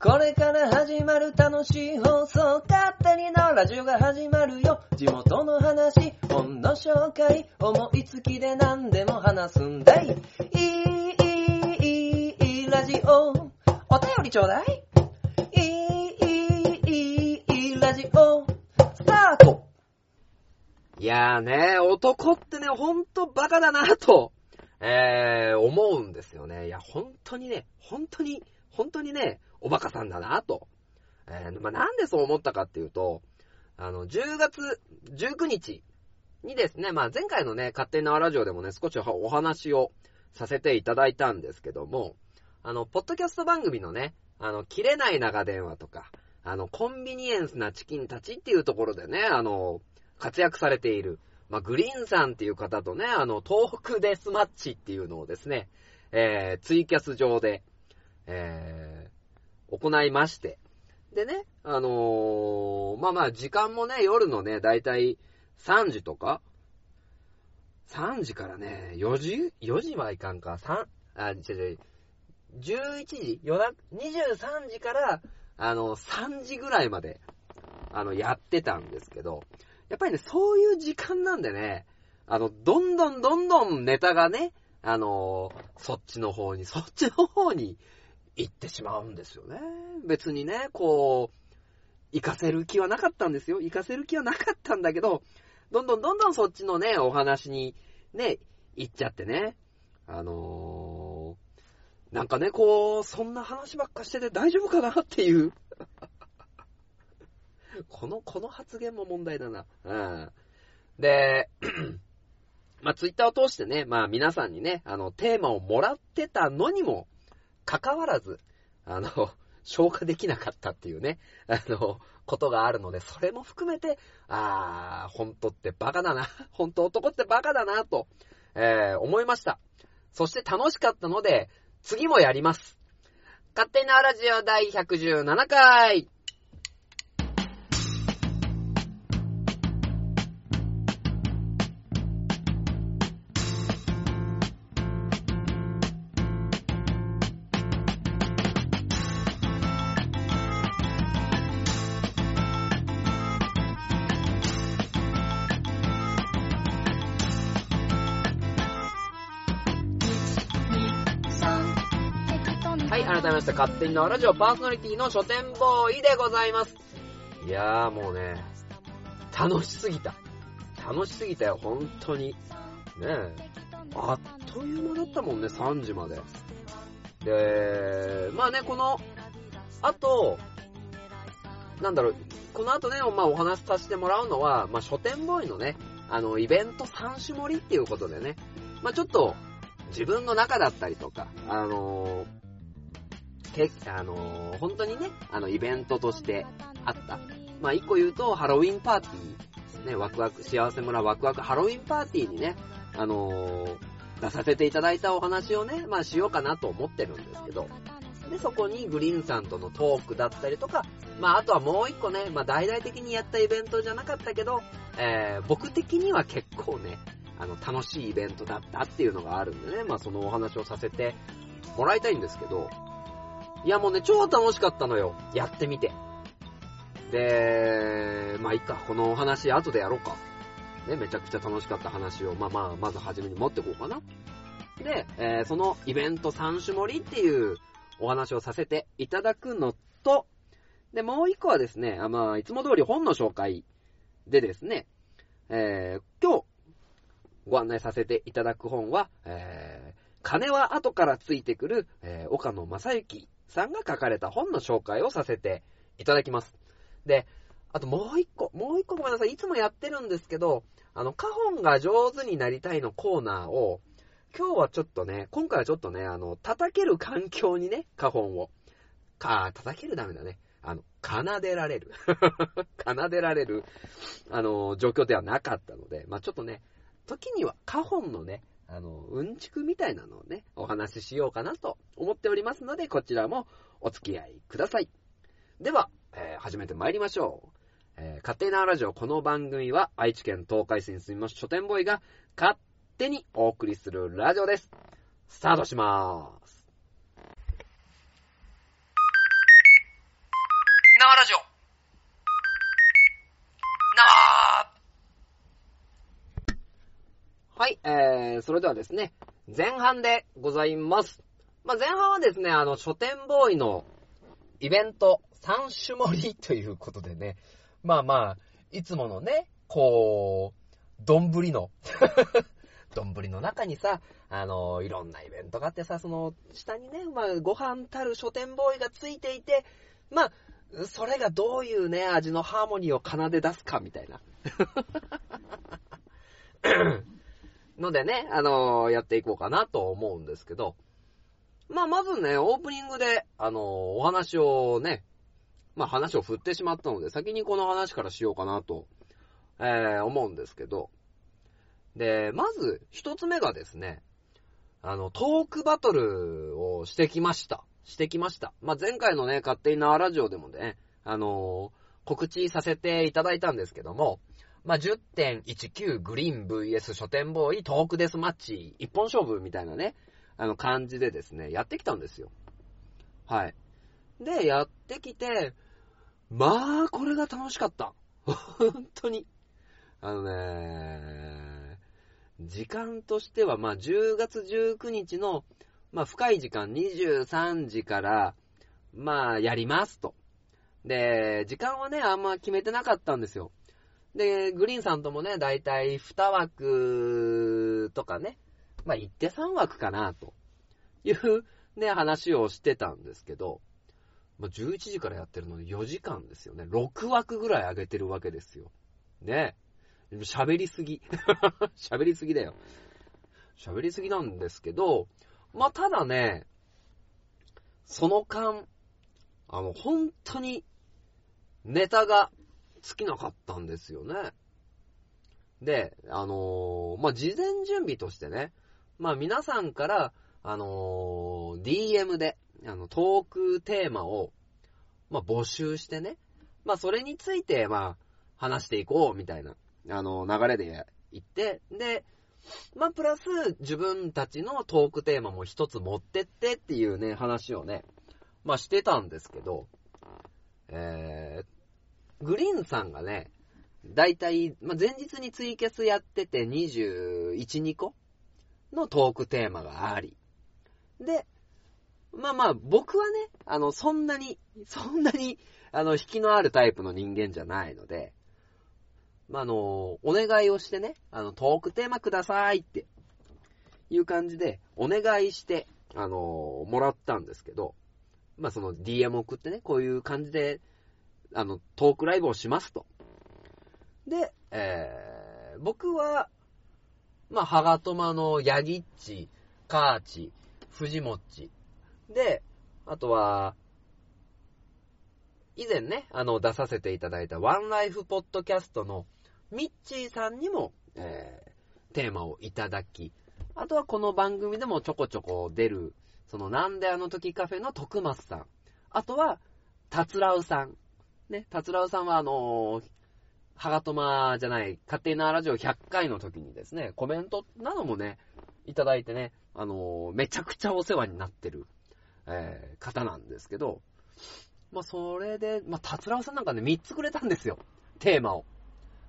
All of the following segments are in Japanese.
これから始まる楽しい放送、勝手にのラジオが始まるよ。地元の話、本の紹介、思いつきで何でも話すんだい。いい、いい、いい、ラジオ。お便りちょうだい。いい、いい、いい、ラジオ。スタートいやーね、男ってね、ほんとバカだなと、えー、思うんですよね。いや、本当にね、本当に、本当にね、おバカさんだなと。えー、まあ、なんでそう思ったかっていうと、あの、10月19日にですね、まあ、前回のね、勝手に縄ラジオでもね、少しお話をさせていただいたんですけども、あの、ポッドキャスト番組のね、あの、切れない長電話とか、あの、コンビニエンスなチキンたちっていうところでね、あの、活躍されている、まあ、グリーンさんっていう方とね、あの、東北デスマッチっていうのをですね、えー、ツイキャス上で、えー、行いまして、でね、あのー、まあまあ、時間もね、夜のね、だいたい3時とか、3時からね、4時 ?4 時はいかんか、3、あ、違う違う、11時？夜中、23時から、あの、3時ぐらいまで、あの、やってたんですけど、やっぱりね、そういう時間なんでね、あの、どんどんどんどんネタがね、あのそっちの方に、そっちの方に行ってしまうんですよね。別にね、こう、行かせる気はなかったんですよ。行かせる気はなかったんだけど、どんどんどんどんそっちのね、お話にね、行っちゃってね。あのー、なんかね、こう、そんな話ばっかしてて大丈夫かなっていう この、この発言も問題だな。うん。で、まあ、ツイッターを通してね、まあ、皆さんにね、あの、テーマをもらってたのにも、かかわらず、あの、消化できなかったっていうね、あの、ことがあるので、それも含めて、あー、本当ってバカだな、本当男ってバカだな、と、えー、思いました。そして楽しかったので、次もやります。勝手なラジオ第117回勝手にのラジオパーソナリティの書店ボーイでございます。いやーもうね、楽しすぎた。楽しすぎたよ、本当に。ねえ。あっという間だったもんね、3時まで。で、まあね、この、あと、なんだろう、この後ね、まあお話しさせてもらうのは、まあ書店ボーイのね、あの、イベント3種盛りっていうことでね、まあちょっと、自分の中だったりとか、あのー、け、あのー、本当にね、あの、イベントとしてあった。まあ、一個言うと、ハロウィンパーティー、ね、ワクワク、幸せ村ワクワクハロウィンパーティーにね、あのー、出させていただいたお話をね、まあ、しようかなと思ってるんですけど、で、そこにグリーンさんとのトークだったりとか、まあ、あとはもう一個ね、まあ、大々的にやったイベントじゃなかったけど、えー、僕的には結構ね、あの、楽しいイベントだったっていうのがあるんでね、まあ、そのお話をさせてもらいたいんですけど、いやもうね、超楽しかったのよ。やってみて。で、まあいっか、このお話後でやろうか。ね、めちゃくちゃ楽しかった話を、まあまあ、まず初めに持ってこうかな。で、えー、そのイベント3種盛りっていうお話をさせていただくのと、で、もう一個はですね、あまあ、いつも通り本の紹介でですね、えー、今日ご案内させていただく本は、えー、金は後からついてくる、えー、岡野正幸さんが書かれた本の紹介をさせていただきます。で、あともう一個、もう一個ごめんなさい。いつもやってるんですけど、あの、カホンが上手になりたいのコーナーを、今日はちょっとね、今回はちょっとね、あの、叩ける環境にね、カホンを。か、叩けるダメだね。あの、奏でられる。奏でられる、あの、状況ではなかったので、まあちょっとね、時にはカホンのね、あの、うんちくみたいなのをね、お話ししようかなと思っておりますので、こちらもお付き合いください。では、えー、始めて参りましょう。えー、勝手なラジオ、この番組は愛知県東海市に住みます書店ボーイが勝手にお送りするラジオです。スタートしまーす。はい、えーそれではですね、前半でございます。まあ、前半はですね、あの、書店ボーイのイベント、三種盛りということでね、まあまあ、いつものね、こう、丼の、丼の中にさ、あの、いろんなイベントがあってさ、その、下にね、まあ、ご飯たる書店ボーイがついていて、まあ、それがどういうね、味のハーモニーを奏で出すか、みたいな。のでね、あのやっていこうかなと思うんですけど、まあ、まずね、オープニングで、あのお話をね、まあ、話を振ってしまったので、先にこの話からしようかなと、えー、思うんですけど、で、まず、一つ目がですね、あの、トークバトルをしてきました。してきました。まあ、前回のね、勝手に縄ラジオでもね、あの告知させていただいたんですけども、まあ、10.19グリーン VS 書店ボーイトークデスマッチ一本勝負みたいなね、あの感じでですね、やってきたんですよ。はい。で、やってきて、まあ、これが楽しかった。本当に。あのね、時間としては、まあ、10月19日の、まあ、深い時間、23時から、まあ、やりますと。で、時間はね、あんま決めてなかったんですよ。で、グリーンさんともね、だいたい2枠とかね、まあ、行って3枠かな、というね、話をしてたんですけど、まあ、11時からやってるので4時間ですよね。6枠ぐらい上げてるわけですよ。ね。喋りすぎ。喋りすぎだよ。喋りすぎなんですけど、まあ、ただね、その間、あの、本当に、ネタが尽きなかったんですよね。で、あのーまあ、事前準備としてね、まあ、皆さんから、あのー DM で、あの、トークテーマを、まあ、募集してね、まあ、それについて、まあ、話していこう、みたいな、あの流れで行って、で、まあ、プラス、自分たちのトークテーマも一つ持ってってっていうね、話をね、まあ、してたんですけど、えー、グリーンさんがね、だいたい、まあ、前日にツイキャスやってて21、2個のトークテーマがあり。で、まあまあ、僕はね、あの、そんなに、そんなに、あの、引きのあるタイプの人間じゃないので、まあ、あの、お願いをしてね、あの、トークテーマくださいって、いう感じで、お願いして、あの、もらったんですけど、まあ、その DM 送ってね、こういう感じで、あの、トークライブをしますと。で、えー、僕は、まあ、ハガトマのヤギッチ、カーチ、藤もっち。で、あとは、以前ね、あの、出させていただいたワンライフポッドキャストのミッチーさんにも、えー、テーマをいただき、あとはこの番組でもちょこちょこ出る、そのなんであの時カフェの徳松さん。あとは、たつらうさん。ね、たつらうさんはあのー、はがとまじゃない、勝手なラジオ100回の時にですね、コメントなどもね、いただいてね、あのー、めちゃくちゃお世話になってる、えー、方なんですけど、まあ、それで、まあ、たつらうさんなんかね、3つくれたんですよ。テーマを。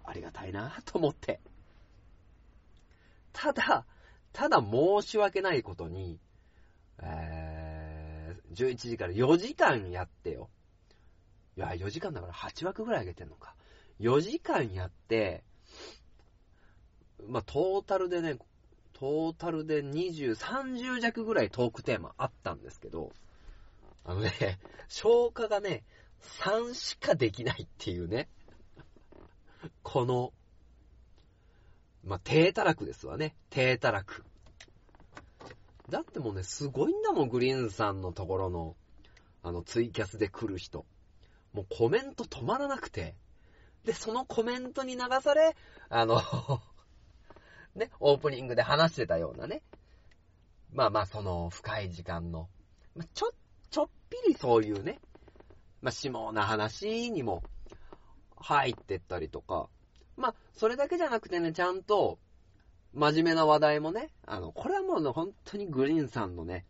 ありがたいなと思って。ただ、ただ申し訳ないことに、えー、11時から4時間やってよ。いや、4時間だから8枠ぐらいあげてんのか。4時間やって、まあ、トータルでね、トータルで20、30弱ぐらいトークテーマあったんですけど、あのね、消化がね、3しかできないっていうね。この、まあ、低たらくですわね。低たらく。だってもうね、すごいんだもん、グリーンさんのところの、あの、ツイキャスで来る人。もうコメント止まらなくて。で、そのコメントに流され、あの、ね、オープニングで話してたようなね。まあまあ、その深い時間の、まあ、ちょ、ちょっぴりそういうね、まあ、下な話にも入ってったりとか、まあ、それだけじゃなくてね、ちゃんと、真面目な話題もね、あの、これはもうね、本当にグリーンさんのね、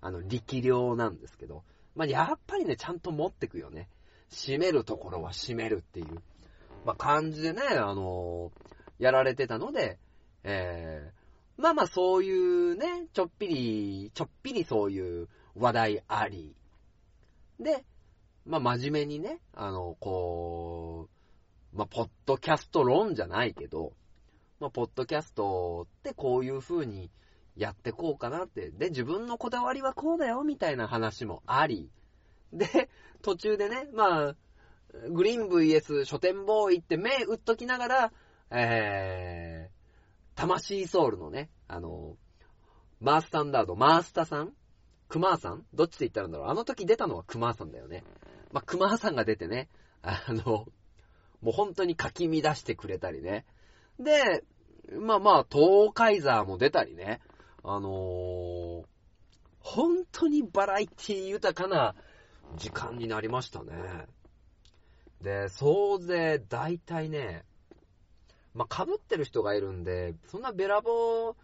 あの、力量なんですけど、まあ、やっぱりね、ちゃんと持ってくよね。締めるところは締めるっていう、まあ、感じでね、あのやられてたので、えまあまあそういうね、ちょっぴり、ちょっぴりそういう話題あり。で、まあ真面目にね、あの、こう、まあポッドキャスト論じゃないけど、まあポッドキャストってこういう風にやってこうかなって。で、自分のこだわりはこうだよ、みたいな話もあり。で、途中でね、まあ、グリーン VS 書店ボーイって目打っときながら、えー、魂ソウルのね、あの、マースタンダード、マースタさんクマーさんどっちで言ったらんだろうあの時出たのはクマーさんだよね。まあ、クマーさんが出てね、あの、もう本当にかき乱してくれたりね。で、まあまあ、東海ザーも出たりね。あのー、本当にバラエティ豊かな時間になりましたね。で、総勢大体ね、まあ、被ってる人がいるんで、そんなべらぼう、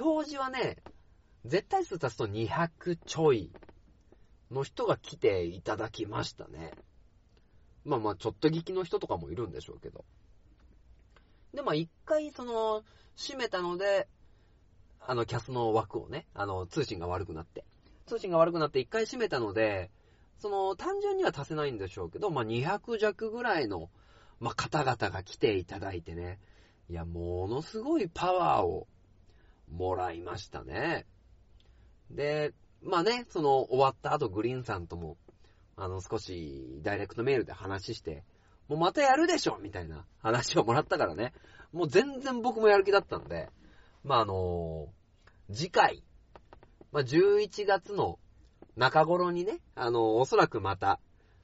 表示はね、絶対数足すと200ちょいの人が来ていただきましたね。まあまあ、ちょっと聞きの人とかもいるんでしょうけど。で、まあ一回その、閉めたので、あの、キャスの枠をね、あの、通信が悪くなって。通信が悪くなって一回閉めたので、その、単純には足せないんでしょうけど、まあ、200弱ぐらいの、まあ、方々が来ていただいてね、いや、ものすごいパワーをもらいましたね。で、まあね、その、終わった後、グリーンさんとも、あの、少し、ダイレクトメールで話して、もうまたやるでしょみたいな話をもらったからね。もう全然僕もやる気だったんで、まあ、あのー、次回、まあ、11月の中頃にね、あの、おそらくまた、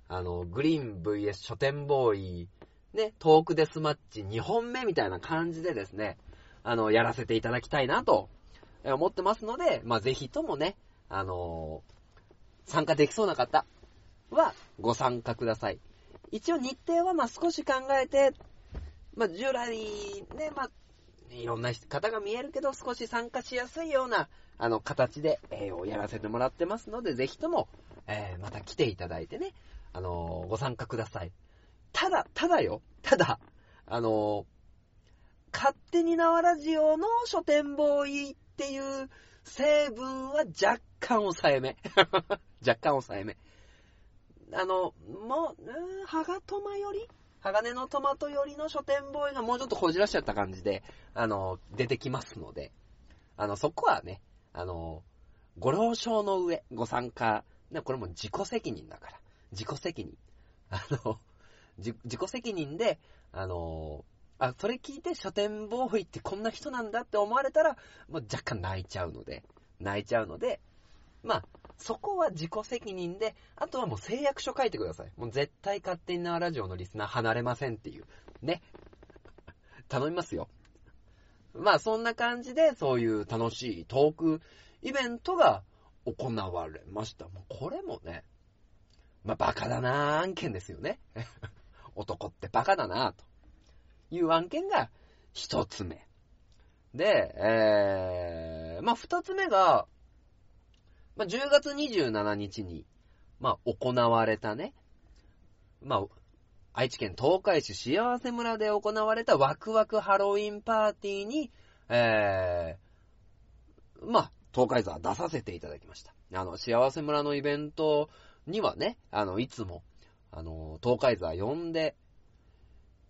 あの、グリーン VS 書店ボーイ、ね、トークデスマッチ2本目みたいな感じでですね、あの、やらせていただきたいなと思ってますので、まあ、ぜひともね、あのー、参加できそうな方はご参加ください。一応日程はま、少し考えて、まあ、従来、ね、まあ、いろんな方が見えるけど少し参加しやすいような、あの、形で、えー、やらせてもらってますので、ぜひとも、えー、また来ていただいてね、あのー、ご参加ください。ただ、ただよ、ただ、あの勝手に縄ラジオの書店ボーイっていう成分は若干抑えめ。若干抑えめ。あの、もう、うん、ハガトマより鋼のトマトよりの書店ボーイがもうちょっとこじらしちゃった感じで、あの、出てきますので、あの、そこはね、あの、ご了承の上、ご参加、ねこれも自己責任だから。自己責任。あの、自己責任で、あの、あ、それ聞いて書店ボーイってこんな人なんだって思われたら、もう若干泣いちゃうので、泣いちゃうので、まあ、そこは自己責任で、あとはもう誓約書書いてください。もう絶対勝手に縄ラジオのリスナー離れませんっていう。ね。頼みますよ。まあそんな感じで、そういう楽しいトークイベントが行われました。もうこれもね、まあバカだな案件ですよね。男ってバカだなという案件が一つ目。で、えー、まあ二つ目が、まあ、10月27日に、まあ、行われたね、まあ、愛知県東海市幸せ村で行われたワクワクハロウィンパーティーに、えー、まあ、東海座出させていただきました。あの、幸せ村のイベントにはね、あの、いつも、あの、東海座呼んで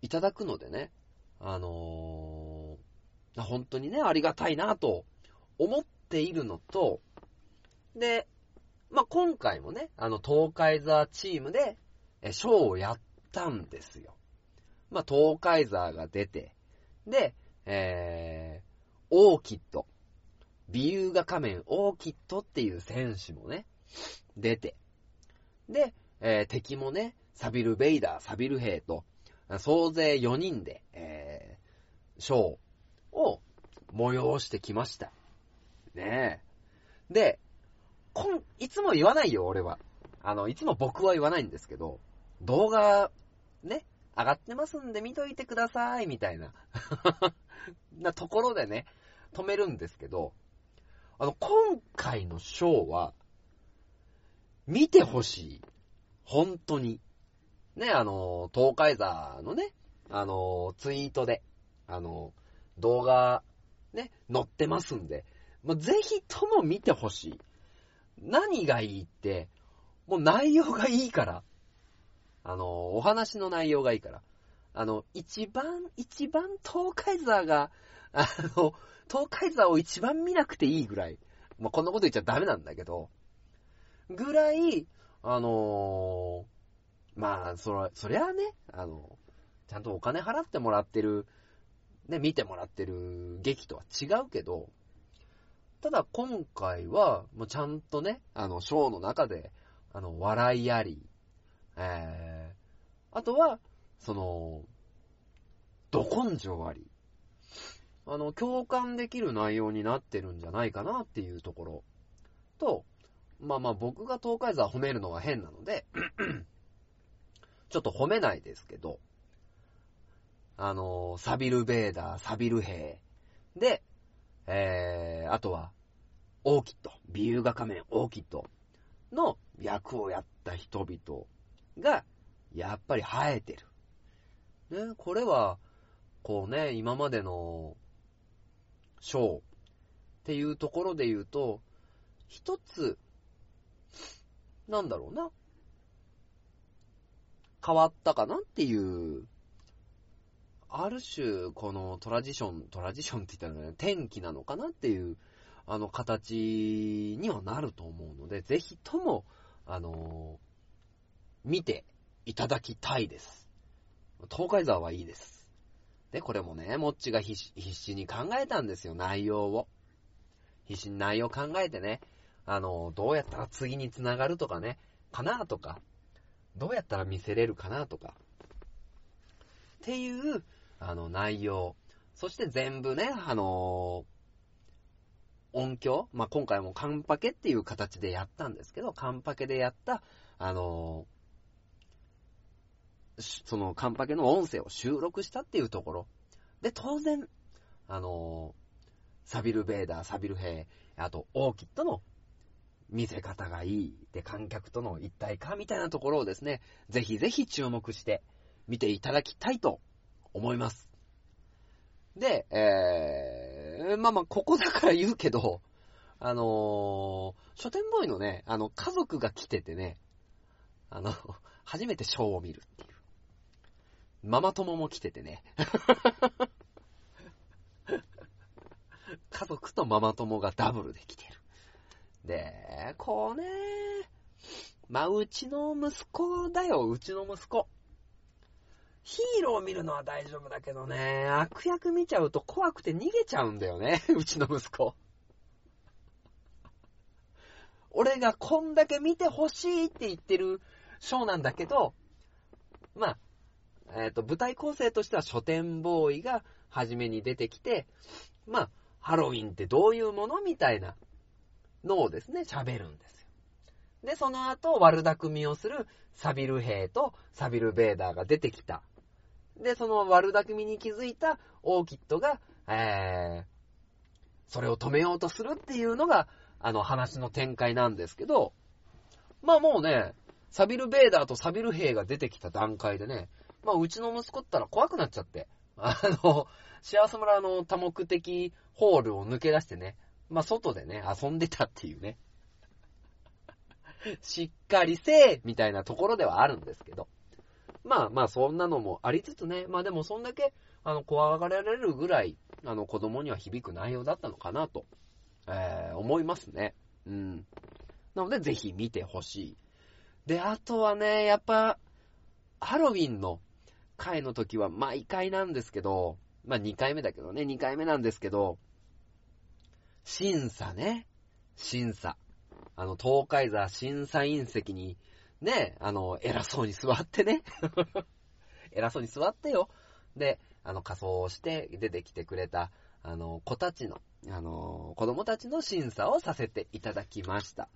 いただくのでね、あのー、本当にね、ありがたいなと思っているのと、で、まあ、今回もね、あの、東海座チームで、え、ショーをやったんですよ。まあ、東海座が出て、で、えー、オーキッド、美優画仮面オーキッドっていう選手もね、出て、で、えー、敵もね、サビル・ベイダー、サビル兵と、総勢4人で、えー、ショーを催してきました。ねえ。で、こん、いつも言わないよ、俺は。あの、いつも僕は言わないんですけど、動画、ね、上がってますんで見といてください、みたいな。なところでね、止めるんですけど、あの、今回のショーは、見てほしい。本当に。ね、あの、東海座のね、あの、ツイートで、あの、動画、ね、載ってますんで、まあ、ぜひとも見てほしい。何がいいって、もう内容がいいから。あの、お話の内容がいいから。あの、一番、一番東海座が、あの、東海座を一番見なくていいぐらい。まあ、こんなこと言っちゃダメなんだけど、ぐらい、あのーまあ、そら、そりゃね、あの、ちゃんとお金払ってもらってる、ね、見てもらってる劇とは違うけど、ただ今回は、もうちゃんとね、あの、ショーの中で、あの、笑いあり、えー、あとは、その、ど根性あり、あの、共感できる内容になってるんじゃないかなっていうところ。と、まあまあ僕が東海座褒めるのは変なので、ちょっと褒めないですけど、あの、サビルベーダー、サビル兵で、えー、あとは、オーキッド、美優画仮面オーキッド。の役をやった人々が、やっぱり生えてる。ね、これは、こうね、今までの、ショーっていうところで言うと、一つ、なんだろうな、変わったかなっていう、ある種、このトラジション、トラジションって言ったらね、転機なのかなっていう、あの、形にはなると思うので、ぜひとも、あの見ていただきたいです。東海沢はいいです。で、これもね、もっちが必死に考えたんですよ、内容を。必死に内容考えてね、あの、どうやったら次につながるとかね、かなとか、どうやったら見せれるかなとか、っていう、あの、内容。そして全部ね、あの音響、まあ、今回もカンパケっていう形でやったんですけど、カンパケでやった、あのしそのカンパケの音声を収録したっていうところ。で、当然、あのサビルベーダー、サビル兵、あと、オーキッドの見せ方がいい。で、観客との一体化みたいなところをですね、ぜひぜひ注目して見ていただきたいと思います。で、えー、まあまあ、ここだから言うけど、あのー書店ボーイのね、あの、家族が来ててね、あの、初めてショーを見るっていう。ママ友も来ててね。家族とママ友がダブルで来てる。で、こうね、まあ、うちの息子だよ、うちの息子。ヒーロー見るのは大丈夫だけどね、悪役見ちゃうと怖くて逃げちゃうんだよね、うちの息子。俺がこんだけ見てほしいって言ってるショーなんだけど、まあ、えっ、と、舞台構成としては書店ボーイが初めに出てきて、まあ、ハロウィンってどういうものみたいなのをですね、喋るんですよ。で、その後、悪巧みをするサビル兵とサビルベーダーが出てきた。で、その悪巧みに気づいたオーキッドが、えー、それを止めようとするっていうのが、あの話の展開なんですけど、まあもうね、サビルベーダーとサビル兵が出てきた段階でね、まあうちの息子ったら怖くなっちゃって、あの、幸せ村の多目的ホールを抜け出してね、まあ外でね、遊んでたっていうね。しっかりせえみたいなところではあるんですけど。まあまあそんなのもありつつね、まあでもそんだけ、あの、怖がられるぐらい、あの、子供には響く内容だったのかなと、えー、思いますね。うん。なのでぜひ見てほしい。で、あとはね、やっぱ、ハロウィンの回の時は毎回なんですけど、まあ2回目だけどね、2回目なんですけど、審査ね。審査。あの、東海座審査員席に、ね、あの、偉そうに座ってね。偉そうに座ってよ。で、あの、仮装をして出てきてくれた、あの、子たちの、あの、子供たちの審査をさせていただきました。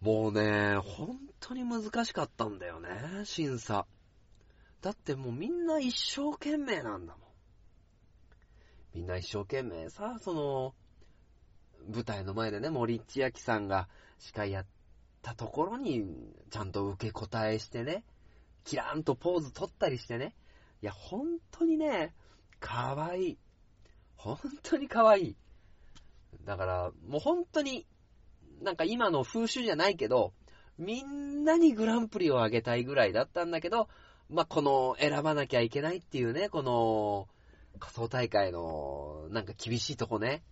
もうね、本当に難しかったんだよね、審査。だってもうみんな一生懸命なんだもん。みんな一生懸命さ、その、舞台の前でね、森千秋さんが司会やってたところに、ちゃんと受け答えしてね、キラーンとポーズ取ったりしてね、いや、本当にね、可愛いい。本当に可愛い。だから、もう本当に、なんか今の風習じゃないけど、みんなにグランプリをあげたいぐらいだったんだけど、まあ、この選ばなきゃいけないっていうね、この仮想大会のなんか厳しいとこね。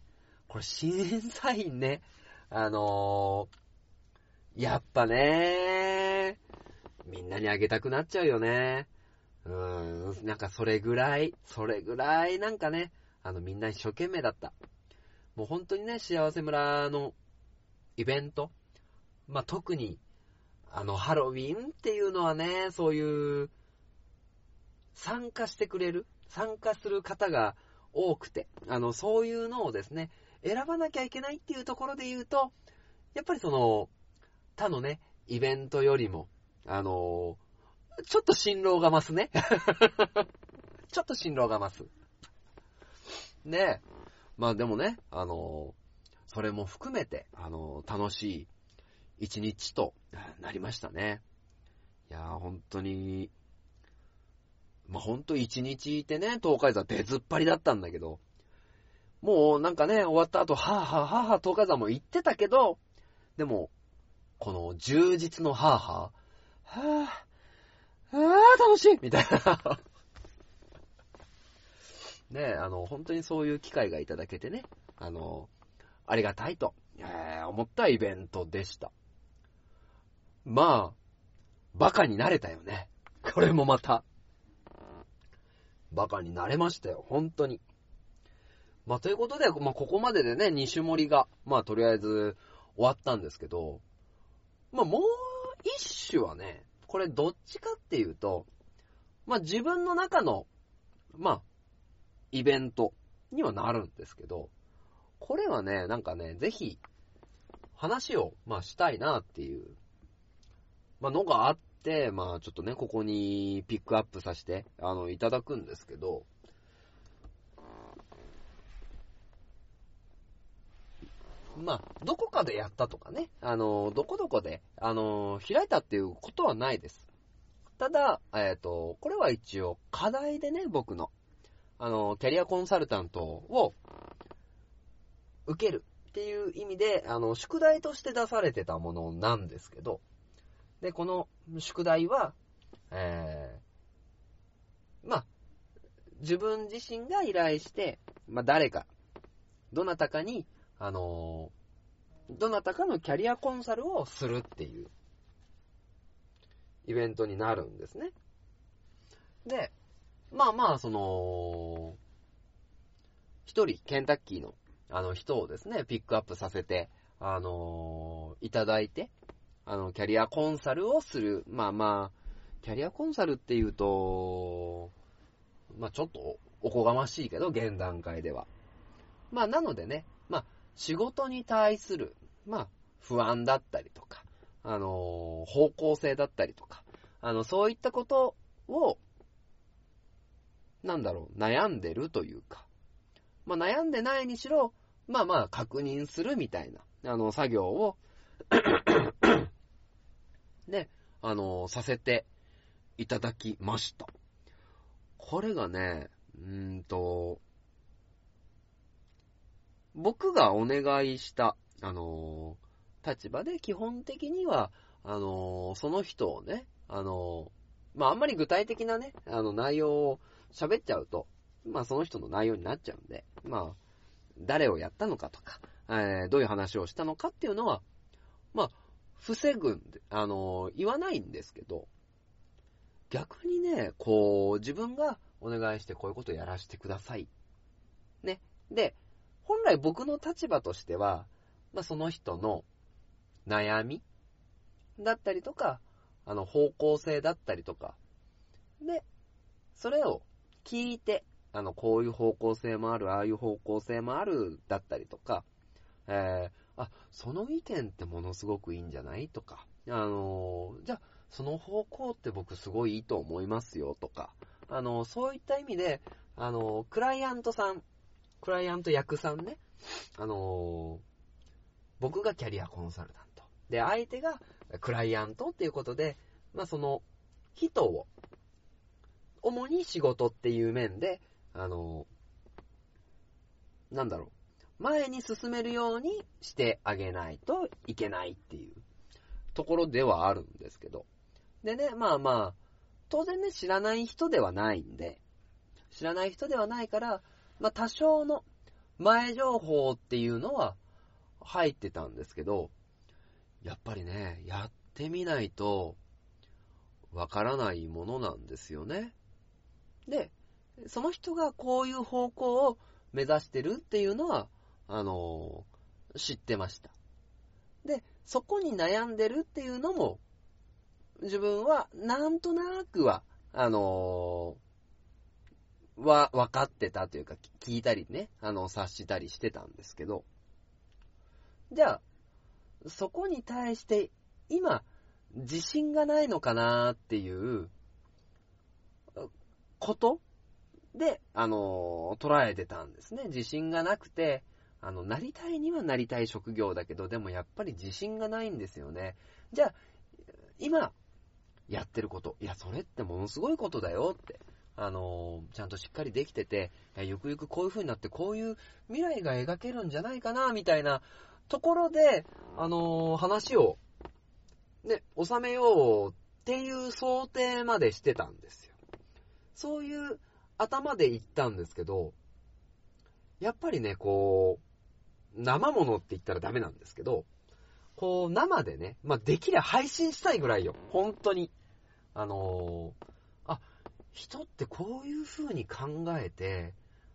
これ審査員ね、あのー、やっぱね、みんなにあげたくなっちゃうよね。うーん、なんかそれぐらい、それぐらいなんかね、あのみんな一生懸命だった。もう本当にね、幸せ村のイベント、まあ、特に、あの、ハロウィンっていうのはね、そういう、参加してくれる、参加する方が多くて、あの、そういうのをですね、選ばなきゃいけないっていうところで言うと、やっぱりその、他のね、イベントよりも、あのちょっと辛労が増すね。ちょっと辛労が増す。ねえ。まあでもね、あのそれも含めて、あの楽しい一日となりましたね。いやー、本当に、まあ本当一日いてね、東海山出ずっぱりだったんだけど、もうなんかね、終わった後、はぁはぁはぁはぁ東海山も行ってたけど、でも、この充実のはぁはぁ、はぁ、あー楽しいみたいな。ねあの、本当にそういう機会がいただけてね、あの、ありがたいと、えー思ったイベントでした。まあ、バカになれたよね。これもまた。バカになれましたよ、本当に。まあ、ということで、まあ、ここまででね、2種盛りが、まあ、とりあえず終わったんですけど、まあ、もう一種はね、これどっちかっていうと、まあ、自分の中の、まあ、イベントにはなるんですけど、これはね、なんかね、ぜひ、話を、まあ、したいなっていう、まあ、のがあって、まあ、ちょっとね、ここにピックアップさせて、あの、いただくんですけど、まあ、どこかでやったとかね、あの、どこどこで、あの、開いたっていうことはないです。ただ、えっ、と、これは一応、課題でね、僕の、あの、キャリアコンサルタントを受けるっていう意味で、あの、宿題として出されてたものなんですけど、で、この宿題は、えー、まあ、自分自身が依頼して、まあ、誰か、どなたかに、あのーどなたかのキャリアコンサルをするっていう、イベントになるんですね。で、まあまあ、その、一人、ケンタッキーの、あの人をですね、ピックアップさせて、あのーいただいて、あの、キャリアコンサルをする。まあまあ、キャリアコンサルっていうと、まあちょっとおこがましいけど、現段階では。まあなのでね、仕事に対する、まあ不安だったりとか、あのー方向性だったりとか、あの、そういったことを、なんだろう、悩んでるというか、まあ悩んでないにしろ、まあまあ確認するみたいな、あの、作業を、ね、あの、させていただきました。これがね、うーんと、僕がお願いした、あの、立場で基本的には、あの、その人をね、あの、まあ、あんまり具体的なね、あの、内容を喋っちゃうと、まあ、その人の内容になっちゃうんで、まあ、誰をやったのかとか、えーどういう話をしたのかっていうのは、まあ、防ぐんで、あの、言わないんですけど、逆にね、こう、自分がお願いしてこういうことやらせてください。ね。で、本来僕の立場としては、まあ、その人の悩みだったりとか、あの、方向性だったりとか、で、それを聞いて、あの、こういう方向性もある、ああいう方向性もある、だったりとか、えー、あ、その意見ってものすごくいいんじゃないとか、あのーじゃあ、その方向って僕すごいいいと思いますよとか、あのーそういった意味で、あのークライアントさん、クライアント役さんね、あのー僕がキャリアコンサルタント。で、相手がクライアントっていうことで、まあ、その人を、主に仕事っていう面で、あのなんだろう、前に進めるようにしてあげないといけないっていうところではあるんですけど。でね、まあまあ、当然ね、知らない人ではないんで、知らない人ではないから、まあ多少の前情報っていうのは入ってたんですけど、やっぱりね、やってみないとわからないものなんですよね。で、その人がこういう方向を目指してるっていうのは、あのー知ってました。で、そこに悩んでるっていうのも、自分はなんとなくは、あのーは、分かってたというか、聞いたりね、あの、察したりしてたんですけど、じゃあ、そこに対して、今、自信がないのかなっていう、ことで、あの、捉えてたんですね。自信がなくて、あの、なりたいにはなりたい職業だけど、でもやっぱり自信がないんですよね。じゃあ、今、やってること、いや、それってものすごいことだよって。あのちゃんとしっかりできてて、ゆくゆくこういう風になって、こういう未来が描けるんじゃないかな、みたいなところで、あの話を、ね、収めようっていう想定までしてたんですよ。そういう頭で言ったんですけど、やっぱりね、こう、生ものって言ったらダメなんですけど、こう、生でね、まあ、できりゃ配信したいぐらいよ。本当に。あのー、人ってこういう風に考えて、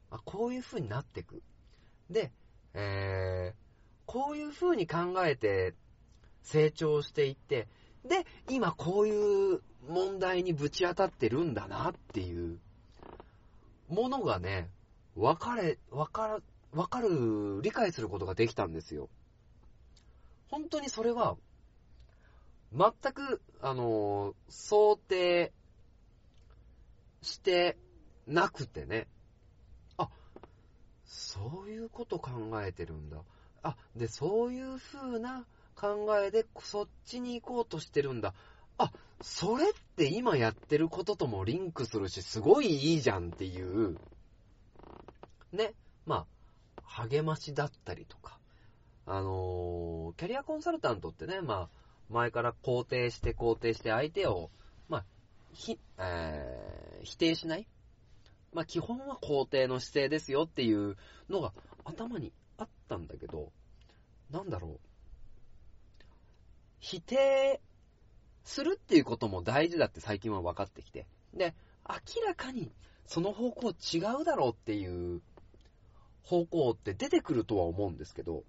あこういう風になっていく。で、えー、こういう風に考えて成長していって、で、今こういう問題にぶち当たってるんだなっていうものがね、分かれ、分かる、分かる、理解することができたんですよ。本当にそれは、全く、あの、想定してなくてね。あ、そういうこと考えてるんだ。あ、で、そういう風な考えでそっちに行こうとしてるんだ。あ、それって今やってることともリンクするし、すごいいいじゃんっていう、ね、まあ、励ましだったりとか、あのーキャリアコンサルタントってね、まあ、前から肯定して肯定して相手を、ひ、えー否定しない？まあ、基本は肯定の姿勢ですよっていうのが頭にあったんだけど、なんだろう？否定するっていうことも大事だって最近は分かってきて。で、明らかにその方向違うだろうっていう方向って出てくるとは思うんですけど、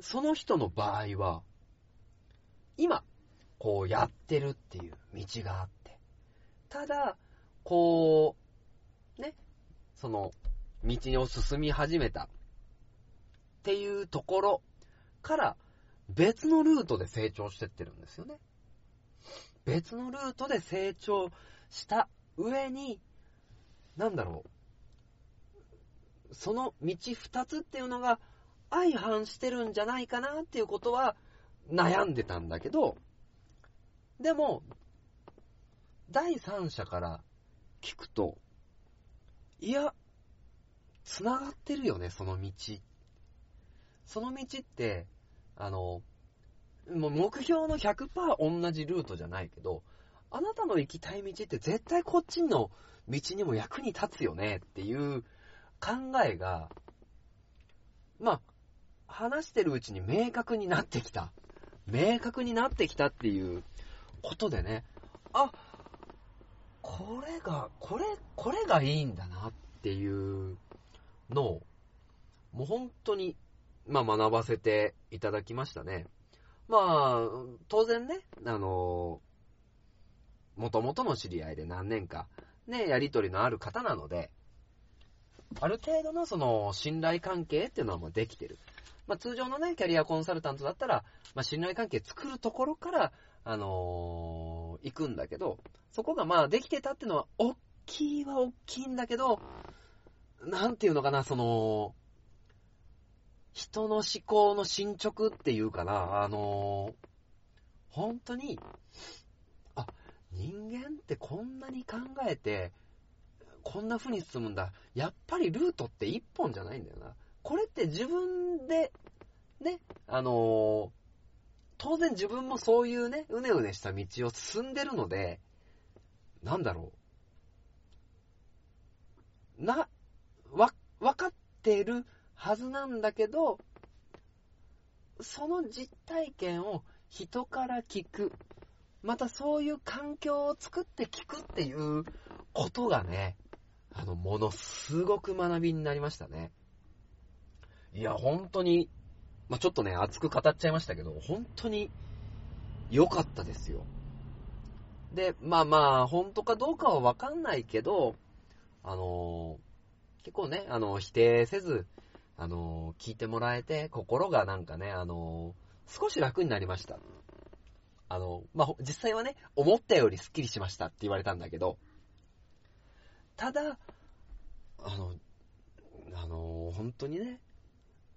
その人の場合は、今、こうやってるっていう道があって、ただ、こう、ね、その、道を進み始めたっていうところから、別のルートで成長してってるんですよね。別のルートで成長した上に、なんだろう、その道二つっていうのが相反してるんじゃないかなっていうことは悩んでたんだけど、でも、第三者から聞くと、いや、繋がってるよね、その道。その道って、あの、もう目標の100%同じルートじゃないけど、あなたの行きたい道って絶対こっちの道にも役に立つよねっていう考えが、まあ、話してるうちに明確になってきた。明確になってきたっていうことでね、あ、これが、これ、これがいいんだなっていうのを、もう本当に、まあ学ばせていただきましたね。まあ、当然ね、あの、元々の知り合いで何年か、ね、やりとりのある方なので、ある程度のその信頼関係っていうのはもうできてる。まあ通常のね、キャリアコンサルタントだったら、まあ信頼関係作るところから、あのー行くんだけど、そこがまあできてたってのは、大きいは大きいんだけど、なんていうのかな、その、人の思考の進捗っていうかな、あのー本当に、あ、人間ってこんなに考えて、こんな風に進むんだ。やっぱりルートって一本じゃないんだよな。これって自分で、ね、あのー当然自分もそういうね、うねうねした道を進んでるので、なんだろう。な、わ、わかってるはずなんだけど、その実体験を人から聞く。またそういう環境を作って聞くっていうことがね、あの、ものすごく学びになりましたね。いや、本当に、まあ、ちょっとね、熱く語っちゃいましたけど、本当に良かったですよ。で、まあまあ、本当かどうかはわかんないけど、あのー結構ね、あの、否定せず、あのー聞いてもらえて、心がなんかね、あの少し楽になりました。あの、まあ、実際はね、思ったよりスッキリしましたって言われたんだけど、ただ、あの、あの本当にね、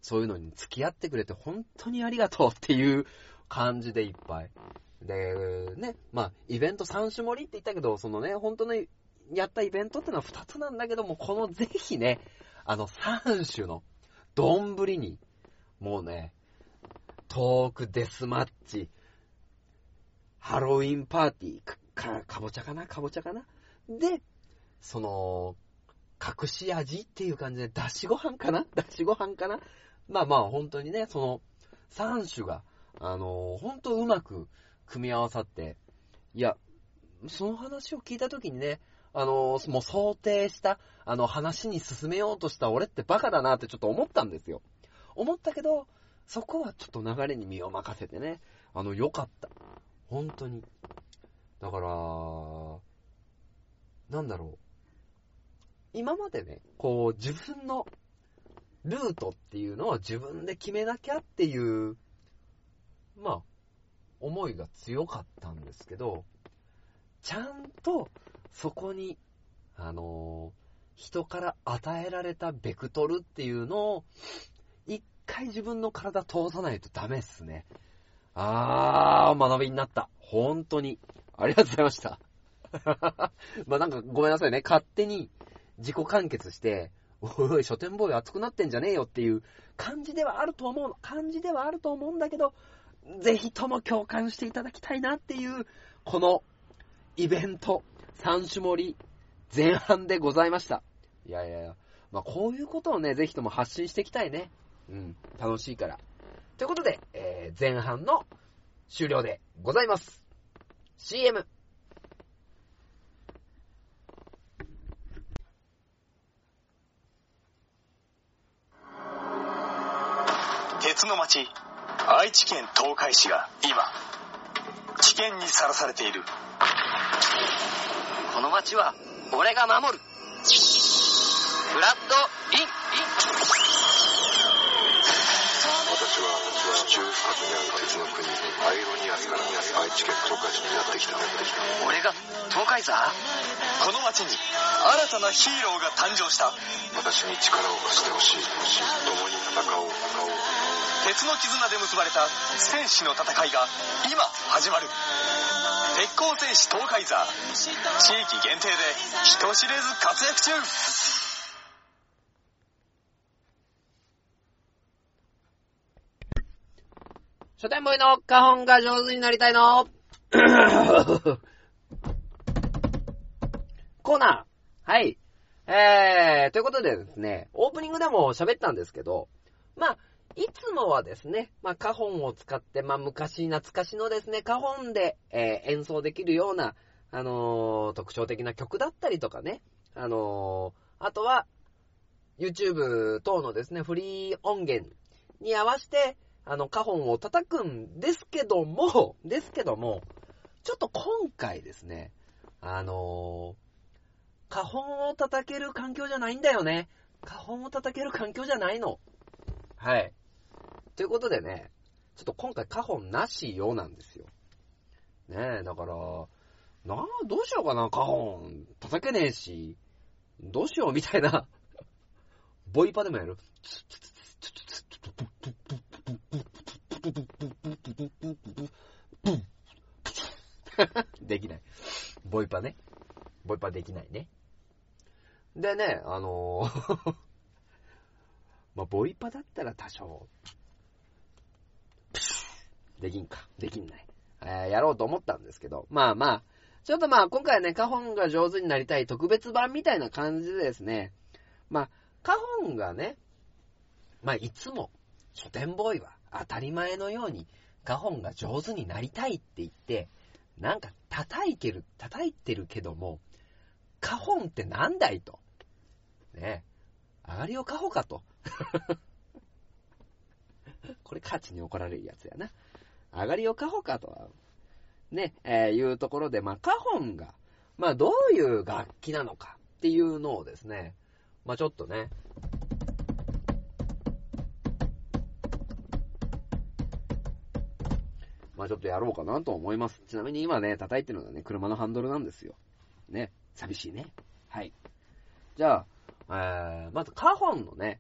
そういうのに付き合ってくれて本当にありがとうっていう感じでいっぱい。で、ね、まあ、イベント3種盛りって言ったけど、そのね、本当のやったイベントってのは2つなんだけども、このぜひね、あの3種の丼に、もうね、トークデスマッチ、ハロウィンパーティー、か、かかぼちゃかな？かぼちゃかな？で、その、隠し味っていう感じで、だしご飯かな？だしご飯かな？まあまあ、本当にね、その、3種が、あのー、本当うまく組み合わさって、いや、その話を聞いたときにね、あのーもう想定した、あの話に進めようとした俺ってバカだなってちょっと思ったんですよ。思ったけど、そこはちょっと流れに身を任せてね、あの、良かった。本当に。だから、なんだろう。今までね、こう、自分のルートっていうのは自分で決めなきゃっていう、まあ、思いが強かったんですけど、ちゃんとそこに、あのー人から与えられたベクトルっていうのを、一回自分の体通さないとダメっすね。あー、学びになった。本当に。ありがとうございました。まあなんかごめんなさいね。勝手に自己完結して、おいおい、書店ボーイ熱くなってんじゃねえよっていう感じではあると思うの。感じではあると思うんだけど、ぜひとも共感していただきたいなっていう、このイベント、三種盛り前半でございました。いやいやいや、まあこういうことをね、ぜひとも発信していきたいね。うん、楽しいから。ということで、えー前半の終了でございます。CM。鉄の町愛知県東海市が今危険にさらされている。この町は俺が守る。フラッドイン。私は地中深くにある鉄の国アイロニアスから愛知県東海市にやってきた。俺が東海座？この町に新たなヒーローが誕生した。私に力を貸してほしい。共に戦おう鉄の絆で結ばれた戦士の戦いが今始まる。鉄鋼戦士東海座。地域限定で人知れず活躍中。書店ボーイの花本が上手になりたいの。コーナー。はい。えー、ということでですね、オープニングでも喋ったんですけど、まあ、いつもはですね、まあ、花本を使って、まあ、昔懐かしのですね、花本で、えー演奏できるような、あのー特徴的な曲だったりとかね、あのーあとは、YouTube 等のですね、フリー音源に合わせて、あの、花本を叩くんですけども、ですけども、ちょっと今回ですね、あのー花本を叩ける環境じゃないんだよね。花本を叩ける環境じゃないの。はい。ということでね、ちょっと今回花本なしようなんですよ。ねえ、だから、なあ、どうしようかな、花本。叩けねえし、どうしようみたいな。ボイパでもやるできない。ボイパね。ボイパできないね。でね、あのー まあ、ボイパだったら多少、できんか、できんない。えーやろうと思ったんですけど、まあまあ、ちょっとまあ今回はね、カホンが上手になりたい特別版みたいな感じでですね、まあ、カホンがね、まあいつも書店ボーイは当たり前のようにカホンが上手になりたいって言って、なんか叩いてる、叩いてるけども、カホンってなんだいと。ね上がりをカホかと。これ価値に怒られるやつやな。上がりをカホかとは、ね、えーいうところで、まあ、カホンが、まあ、どういう楽器なのかっていうのをですね、まあ、ちょっとね、まあ、ちょっとやろうかなと思います。ちなみに今ね、叩いてるのはね、車のハンドルなんですよ。ね、寂しいね。はい。じゃあ、えー、まずカホンのね、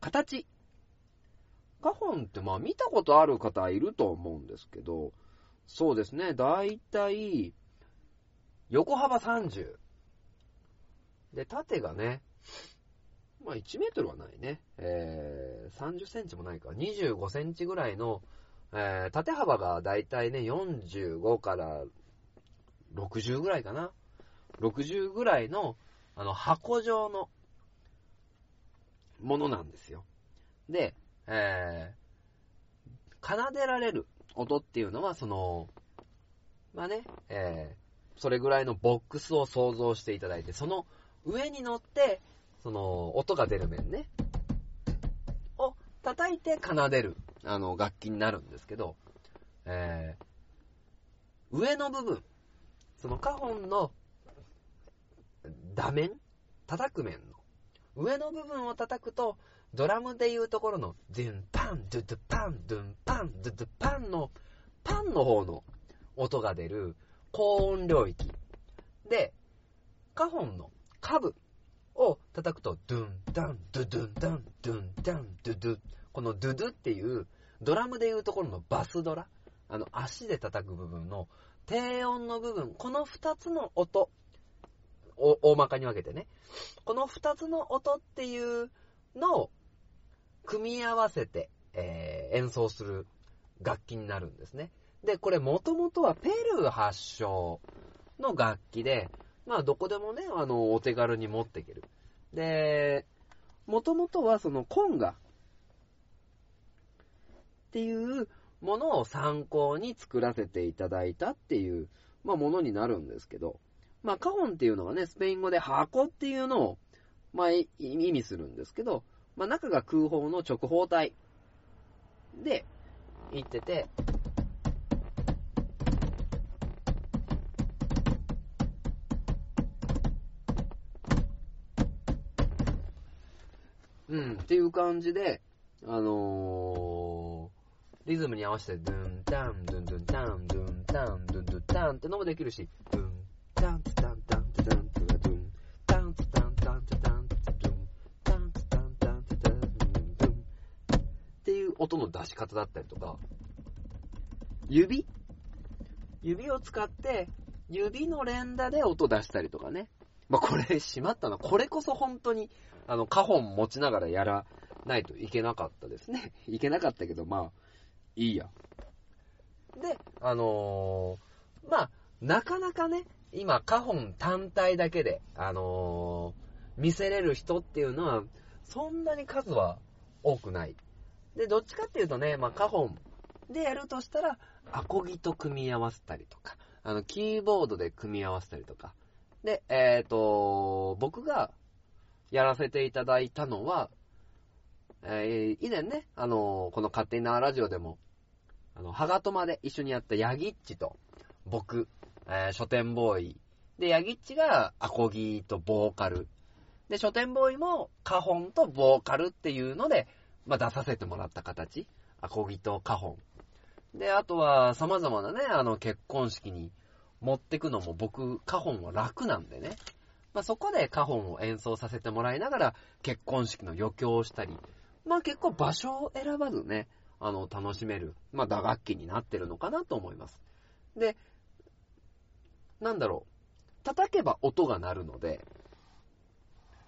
形。カホンってまあ見たことある方いると思うんですけど、そうですね、だいたい、横幅30。で、縦がね、まあ1メートルはないね。えー、30センチもないか。25センチぐらいの、えー、縦幅がだいたいね、45から60ぐらいかな。60ぐらいの、あの、箱状のものなんですよ。で、えー、奏でられる音っていうのは、その、まあね、えー、それぐらいのボックスを想像していただいて、その上に乗って、その、音が出る面ね、を叩いて奏でる、あの、楽器になるんですけど、えー、上の部分、そのカホンの、打面叩く面の、上の部分を叩くと、ドラムでいうところの、ドゥンパン、ドゥドゥパン、ドゥンパン、ドゥドゥパンの、パンの方の音が出る高音領域。で、カホンの下部を叩くと、ドゥンダン、ドゥドゥンダン、ドゥンダン、ドゥドゥ。このドゥドゥっていう、ドラムでいうところのバスドラ、あの足で叩く部分の低音の部分、この二つの音、お大まかに分けてね、この二つの音っていうのを組み合わせて、えー演奏する楽器になるんですね。で、これもともとはペルー発祥の楽器で、まあどこでもね、あの、お手軽に持っていける。で、もともとはそのコンガっていうものを参考に作らせていただいたっていう、まあものになるんですけど、まあカホンっていうのがね、スペイン語で箱っていうのを、まあ意味するんですけど、まあ中が空砲の直方体。で言ってて、うん、っていう感じで、あのー、リズムに合わせて、ドゥンタン、ドゥンドゥンタン、ドゥンタン、ドゥンドゥンタンってのもできるし、ドゥン音の出し方だったりとか、指？指を使って、指の連打で音出したりとかね。まあ、これ、しまったな。これこそ本当に、あの、カホン持ちながらやらないといけなかったですね。いけなかったけど、まあ、いいや。で、あのーまあ、なかなかね、今、カホン単体だけで、あのー見せれる人っていうのは、そんなに数は多くない。で、どっちかっていうとね、まあ、カホンでやるとしたら、アコギと組み合わせたりとか、あの、キーボードで組み合わせたりとか。で、えっ、と、僕がやらせていただいたのは、えー以前ね、あのこの勝手に縄ラジオでも、あの、ハガトマで一緒にやったヤギッチと、僕、えー書店ボーイ。で、ヤギッチがアコギとボーカル。で、書店ボーイもカホンとボーカルっていうので、まあ、出させてもらった形。アコギとカホン。で、あとは様々なね、あの、結婚式に持ってくのも僕、カホンは楽なんでね。まあ、そこでカホンを演奏させてもらいながら、結婚式の余興をしたり、まあ、結構場所を選ばずね、あの、楽しめる、まあ、打楽器になってるのかなと思います。で、なんだろう、叩けば音が鳴るので、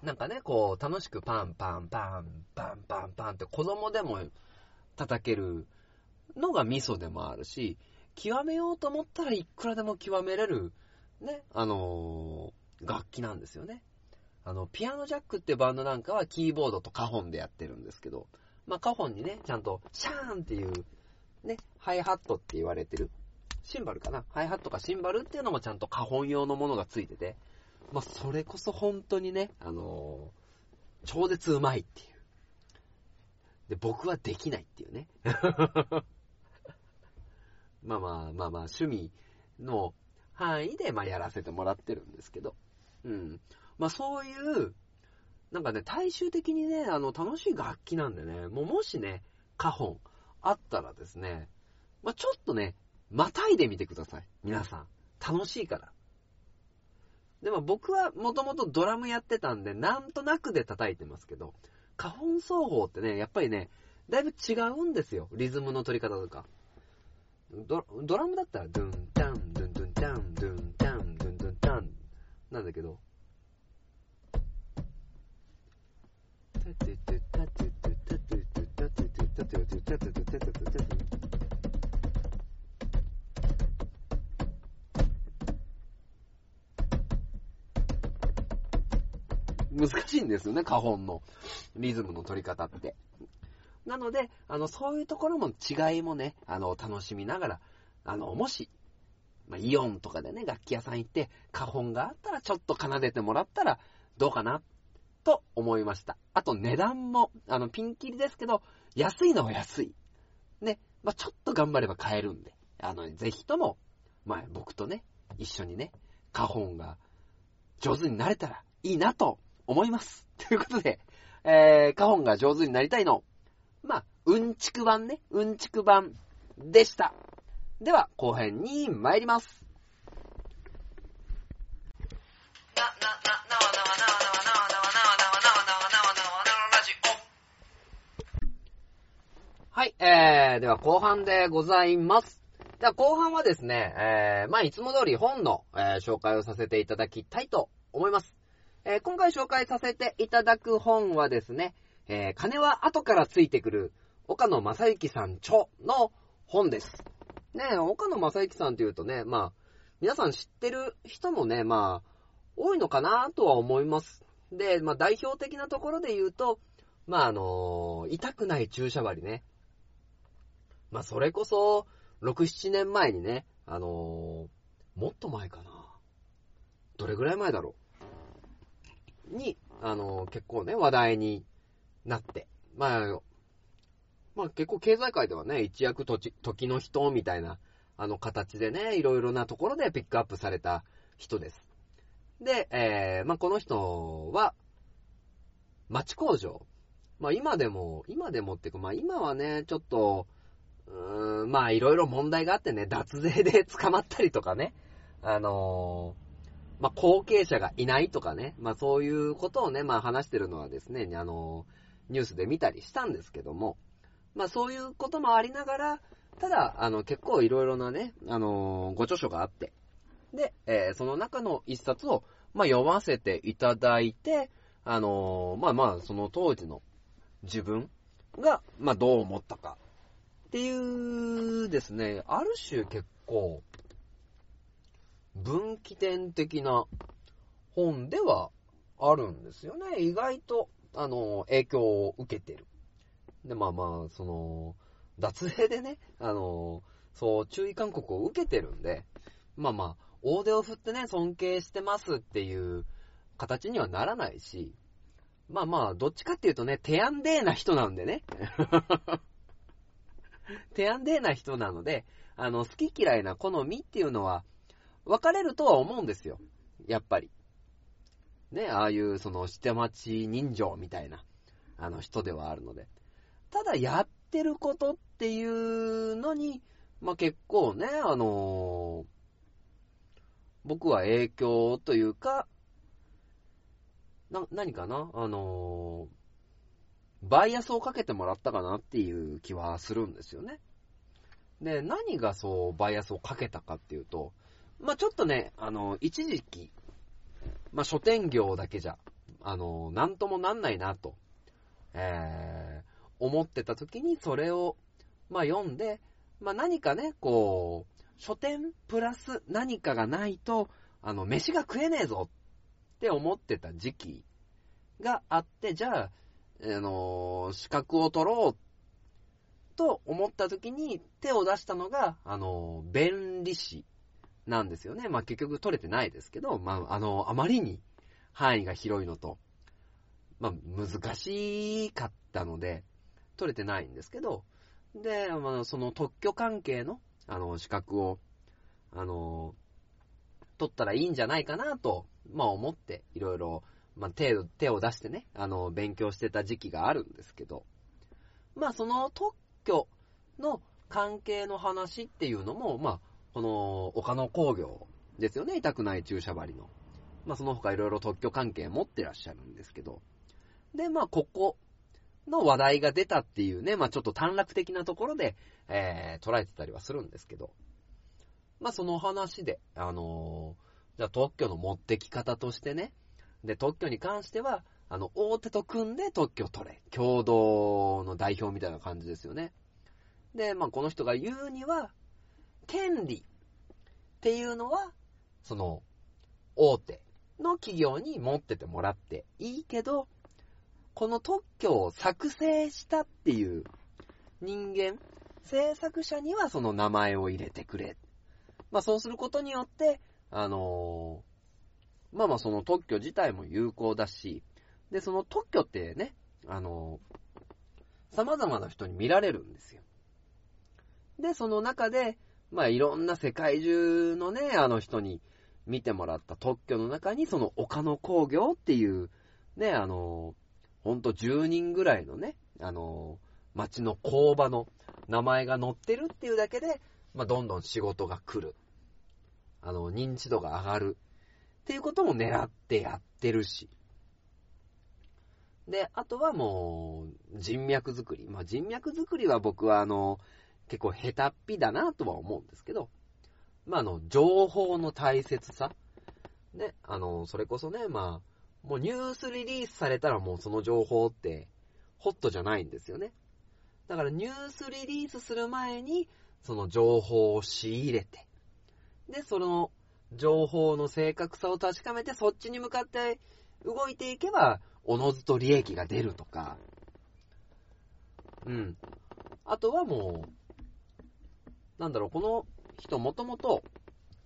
なんかね、こう、楽しくパンパンパン、パンパンパンって子供でも叩けるのがミソでもあるし、極めようと思ったらいくらでも極めれる、ね、あのー楽器なんですよね。あの、ピアノジャックってバンドなんかはキーボードとカホンでやってるんですけど、まあ、カホンにね、ちゃんとシャーンっていう、ね、ハイハットって言われてる、シンバルかなハイハットかシンバルっていうのもちゃんとカホン用のものがついてて、まあ、それこそ本当にね、あのー超絶うまいっていう。で、僕はできないっていうね。まあまあまあまあ、趣味の範囲で、まあやらせてもらってるんですけど。うん。まあそういう、なんかね、大衆的にね、あの、楽しい楽器なんでね、もうもしね、カホンあったらですね、まあちょっとね、またいでみてください。皆さん。楽しいから。でも僕はもともとドラムやってたんで、なんとなくで叩いてますけど、花本奏法ってね、やっぱりね、だいぶ違うんですよ。リズムの取り方とか。ドドラムだったら、ドゥン、タン、ドゥン、ドゥン、タン、ドゥン、タン、ドゥン、ドゥン、タン、なんだけど、難しいんですよね、花本のリズムの取り方って。なので、あの、そういうところも違いもね、あの、楽しみながら、あの、もし、まあ、イオンとかでね、楽器屋さん行って、花本があったらちょっと奏でてもらったらどうかな、と思いました。あと値段も、あの、ピンキリですけど、安いのは安い。ね、まあ、ちょっと頑張れば買えるんで、あの、ぜひとも、まあ、僕とね、一緒にね、花本が上手になれたらいいなと思います。ということで、えー、花本が上手になりたいの、まあ、うんちく版ね、うんちく版でした。では、後編に参ります。はい、えー、では後半でございます。では後半はですね、えー、まあいつも通り本の、えー紹介をさせていただきたいと思います。えー今回紹介させていただく本はですね、えー金は後からついてくる岡野正幸さん著の本です。ね岡野正幸さんというとね、まあ、皆さん知ってる人もね、まあ、多いのかなとは思います。で、まあ代表的なところで言うと、まああの痛くない注射針ね。まあそれこそ、6、7年前にね、あのーもっと前かな。どれぐらい前だろう。に、あの結構ね、話題になって。まあ、まあ結構経済界ではね、一躍時時の人みたいな、あの形でね、いろいろなところでピックアップされた人です。で、えー、まあこの人は、町工場。まあ今でも、今でもっていうか、まあ今はね、ちょっと、うーん、まあいろいろ問題があってね、脱税で捕まったりとかね、あのまあ後継者がいないとかね、まあそういうことをね、まあ話してるのはですね、あのニュースで見たりしたんですけども、まあそういうこともありながら、ただ、あの結構いろいろなね、あのご著書があって、で、えーその中の一冊を、まあ読ませていただいて、あのまあまあその当時の自分が、まあどう思ったか、っていうですね、ある種結構、分岐点的な本ではあるんですよね。意外と、あの、影響を受けてる。で、まあまあ、その、脱税でね、あの、そう、注意勧告を受けてるんで、まあまあ、大手を振ってね、尊敬してますっていう形にはならないし、まあまあ、どっちかっていうとね、手安デーな人なんでね。手安デーな人なので、あの、好き嫌いな好みっていうのは、分かれるとは思うんですよ。やっぱり。ね、ああいう、その、下町人情みたいな、あの人ではあるので。ただ、やってることっていうのに、まあ、結構ね、あのー僕は影響というか、な、何かな？あのーバイアスをかけてもらったかなっていう気はするんですよね。で、何がそう、バイアスをかけたかっていうと、まあちょっとね、あの、一時期、まあ書店業だけじゃ、あの、なんともなんないなと、えー、思ってた時にそれを、まあ読んで、まあ何かね、こう、書店プラス何かがないと、あの、飯が食えねえぞって思ってた時期があって、じゃあ、あの、資格を取ろうと思った時に手を出したのが、あの、弁理士。なんですよね。まあ結局取れてないですけど、まああの、あまりに範囲が広いのと、まあ難しかったので、取れてないんですけど、で、まあその特許関係の、あの、資格を、あの、取ったらいいんじゃないかなと、まあ思って、いろいろ、まあ手を、手を出してね、あの、勉強してた時期があるんですけど、まあその特許の関係の話っていうのも、まあ、この岡野工業ですよね、痛くない注射針の。まあその他いろいろ特許関係持ってらっしゃるんですけど。で、まあここの話題が出たっていうね、まあちょっと短絡的なところで、えー、捉えてたりはするんですけど。まあその話で、あのーじゃあ特許の持ってき方としてね、で、特許に関しては、あの、大手と組んで特許取れ。共同の代表みたいな感じですよね。で、まあこの人が言うには、権利っていうのは、その、大手の企業に持っててもらっていいけど、この特許を作成したっていう人間、制作者にはその名前を入れてくれ。まあそうすることによって、あのーまあまあその特許自体も有効だし、で、その特許ってね、あのー様々な人に見られるんですよ。で、その中で、まあいろんな世界中のね、あの人に見てもらった特許の中に、その岡野工業っていう、ね、あのほんと10人ぐらいのね、あの町の工場の名前が載ってるっていうだけで、まあどんどん仕事が来る。あの、認知度が上がる。っていうことも狙ってやってるし。で、あとはもう、人脈作り。まあ、人脈作りは僕はあの、結構下手っぴだなとは思うんですけど、まあ、あの、情報の大切さ。ね、あの、それこそね、まあ、もうニュースリリースされたらもうその情報って、ホットじゃないんですよね。だからニュースリリースする前に、その情報を仕入れて、で、その情報の正確さを確かめて、そっちに向かって動いていけば、おのずと利益が出るとか、うん。あとはもう、なんだろう、この人もともと、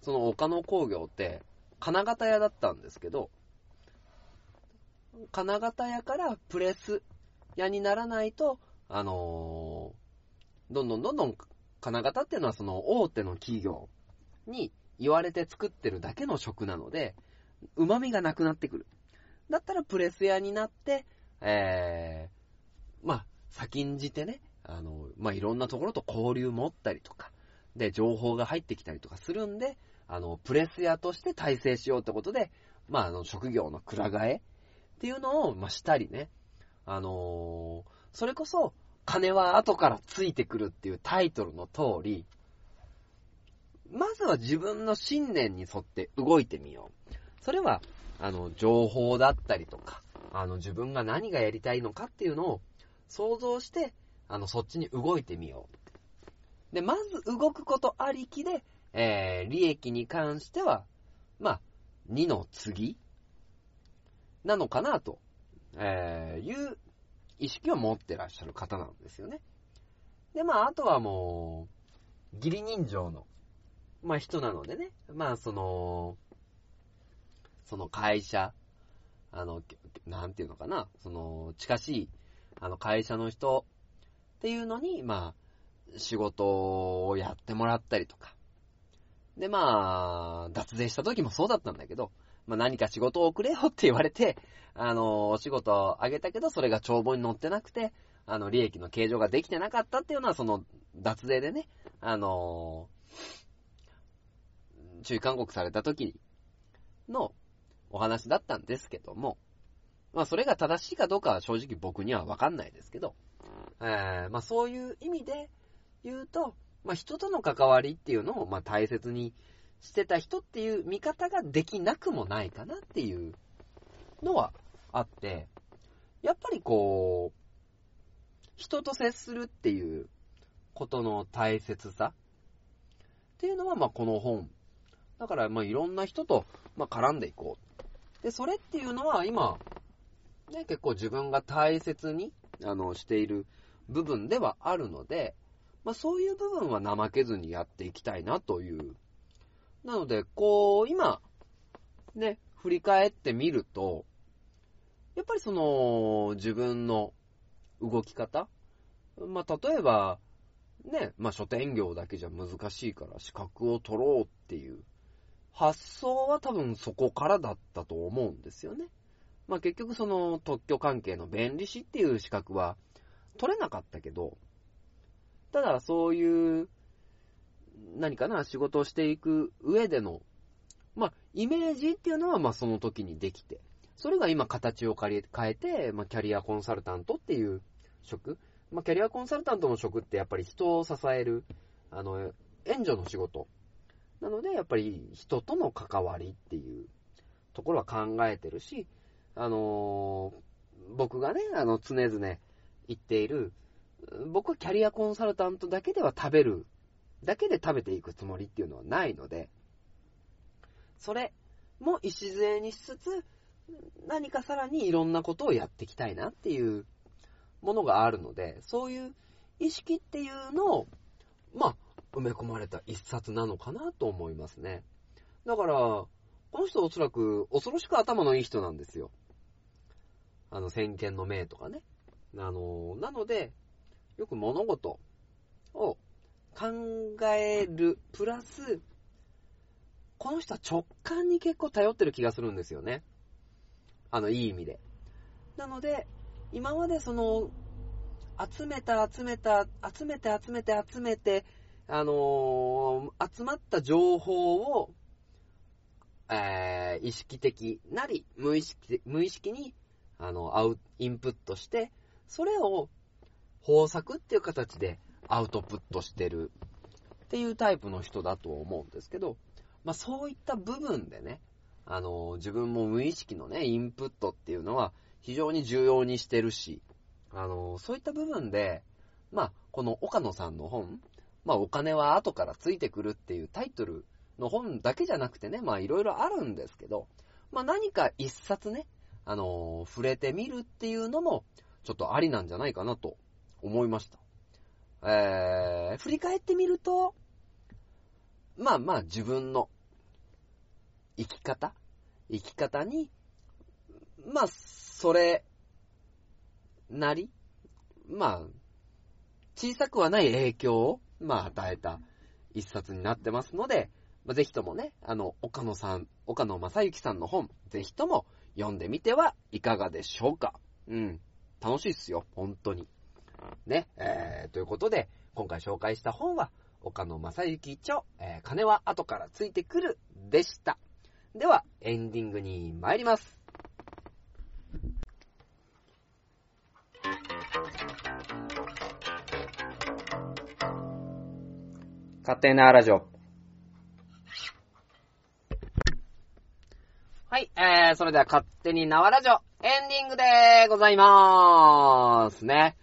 その岡野工業って、金型屋だったんですけど、金型屋からプレス屋にならないと、あのーどんどんどんどん金型っていうのはその大手の企業に言われて作ってるだけの食なので、旨味がなくなってくる。だったらプレス屋になって、えー、まあ、先んじてね、あの、まあ、いろんなところと交流持ったりとか、で、情報が入ってきたりとかするんで、あの、プレス屋として体制しようってことで、まあ、あの、職業のくら替えっていうのを、まあ、したりね、あのーそれこそ、金は後からついてくるっていうタイトルの通り、まずは自分の信念に沿って動いてみよう。それは、あの、情報だったりとか、あの、自分が何がやりたいのかっていうのを想像して、あの、そっちに動いてみよう。で、まず動くことありきで、えー、利益に関しては、まあ、2の次なのかなと、えー、いう意識を持ってらっしゃる方なんですよね。で、まあ、あとはもう、義理人情の、まあ、人なのでね、まあ、その、その会社、あの、なんていうのかな、その、近しい、あの、会社の人っていうのに、まあ、仕事をやってもらったりとか。で、まあ、脱税した時もそうだったんだけど、まあ何か仕事をくれよって言われて、あの、お仕事をあげたけど、それが帳簿に載ってなくて、あの、利益の計上ができてなかったっていうのは、その、脱税でね、あの、注意勧告された時のお話だったんですけども、まあそれが正しいかどうかは正直僕にはわかんないですけど、えー、まあそういう意味で言うと、まあ人との関わりっていうのをまあ大切にしてた人っていう見方ができなくもないかなっていうのはあって、やっぱりこう、人と接するっていうことの大切さっていうのは、まこの本。だから、まいろんな人と、ま絡んでいこう。で、それっていうのは今、ね、結構自分が大切に、あの、している部分ではあるので、まあそういう部分は怠けずにやっていきたいなという。なので、こう、今、ね、振り返ってみると、やっぱりその、自分の動き方まあ、例えば、ね、まあ、書店業だけじゃ難しいから資格を取ろうっていう発想は多分そこからだったと思うんですよね。まあ、結局その特許関係の弁理士っていう資格は取れなかったけど、ただそういう何かな仕事をしていく上でのまあ、イメージっていうのは、まあ、その時にできて、それが今形を変えて、まあ、キャリアコンサルタントっていう職、まあ、キャリアコンサルタントの職ってやっぱり人を支える、あの、援助の仕事。なので、やっぱり人との関わりっていうところは考えてるし、あのー僕がね、あの、常々言っている、僕はキャリアコンサルタントだけでは食べる、だけで食べていくつもりっていうのはないので、それも礎にしつつ、何かさらにいろんなことをやっていきたいなっていうものがあるので、そういう意識っていうのを、まあ、埋め込まれた一冊なのかなと思いますね。だから、この人おそらく恐ろしく頭のいい人なんですよ。あの、先見の明とかね。あの、なので、よく物事を考える、プラス、この人は直感に結構頼ってる気がするんですよね。あの、いい意味で。なので、今までその、集めた、集めた、集めて、集めて、集めて、あのー集まった情報を、えー、意識的なり、無意識、無意識に、あの、アウ、インプットして、それを、豊作っていう形でアウトプットしてるっていうタイプの人だと思うんですけど、まあそういった部分でね、あの、自分も無意識のね、インプットっていうのは非常に重要にしてるし、あの、そういった部分で、まあ、この岡野さんの本、まあ、お金は後からついてくるっていうタイトルの本だけじゃなくてね、まあ、いろいろあるんですけど、まあ、何か一冊ね、あの、触れてみるっていうのも、ちょっとありなんじゃないかなと思いました。えー、振り返ってみると、まあまあ自分の生き方生き方に、まあ、それなり、まあ、小さくはない影響を、まあ、与えた一冊になってますので、まあ、ぜひともね、あの、岡野さん、岡野正幸さんの本、ぜひとも読んでみてはいかがでしょうか。うん。楽しいっすよ、本当に。ね、えー、ということで、今回紹介した本は、岡野正幸著、えー金は後からついてくるでした。では、エンディングに参ります。勝手なラジオ。はい、えー、それでは勝手に縄ラジオ、エンディングでございまーすね。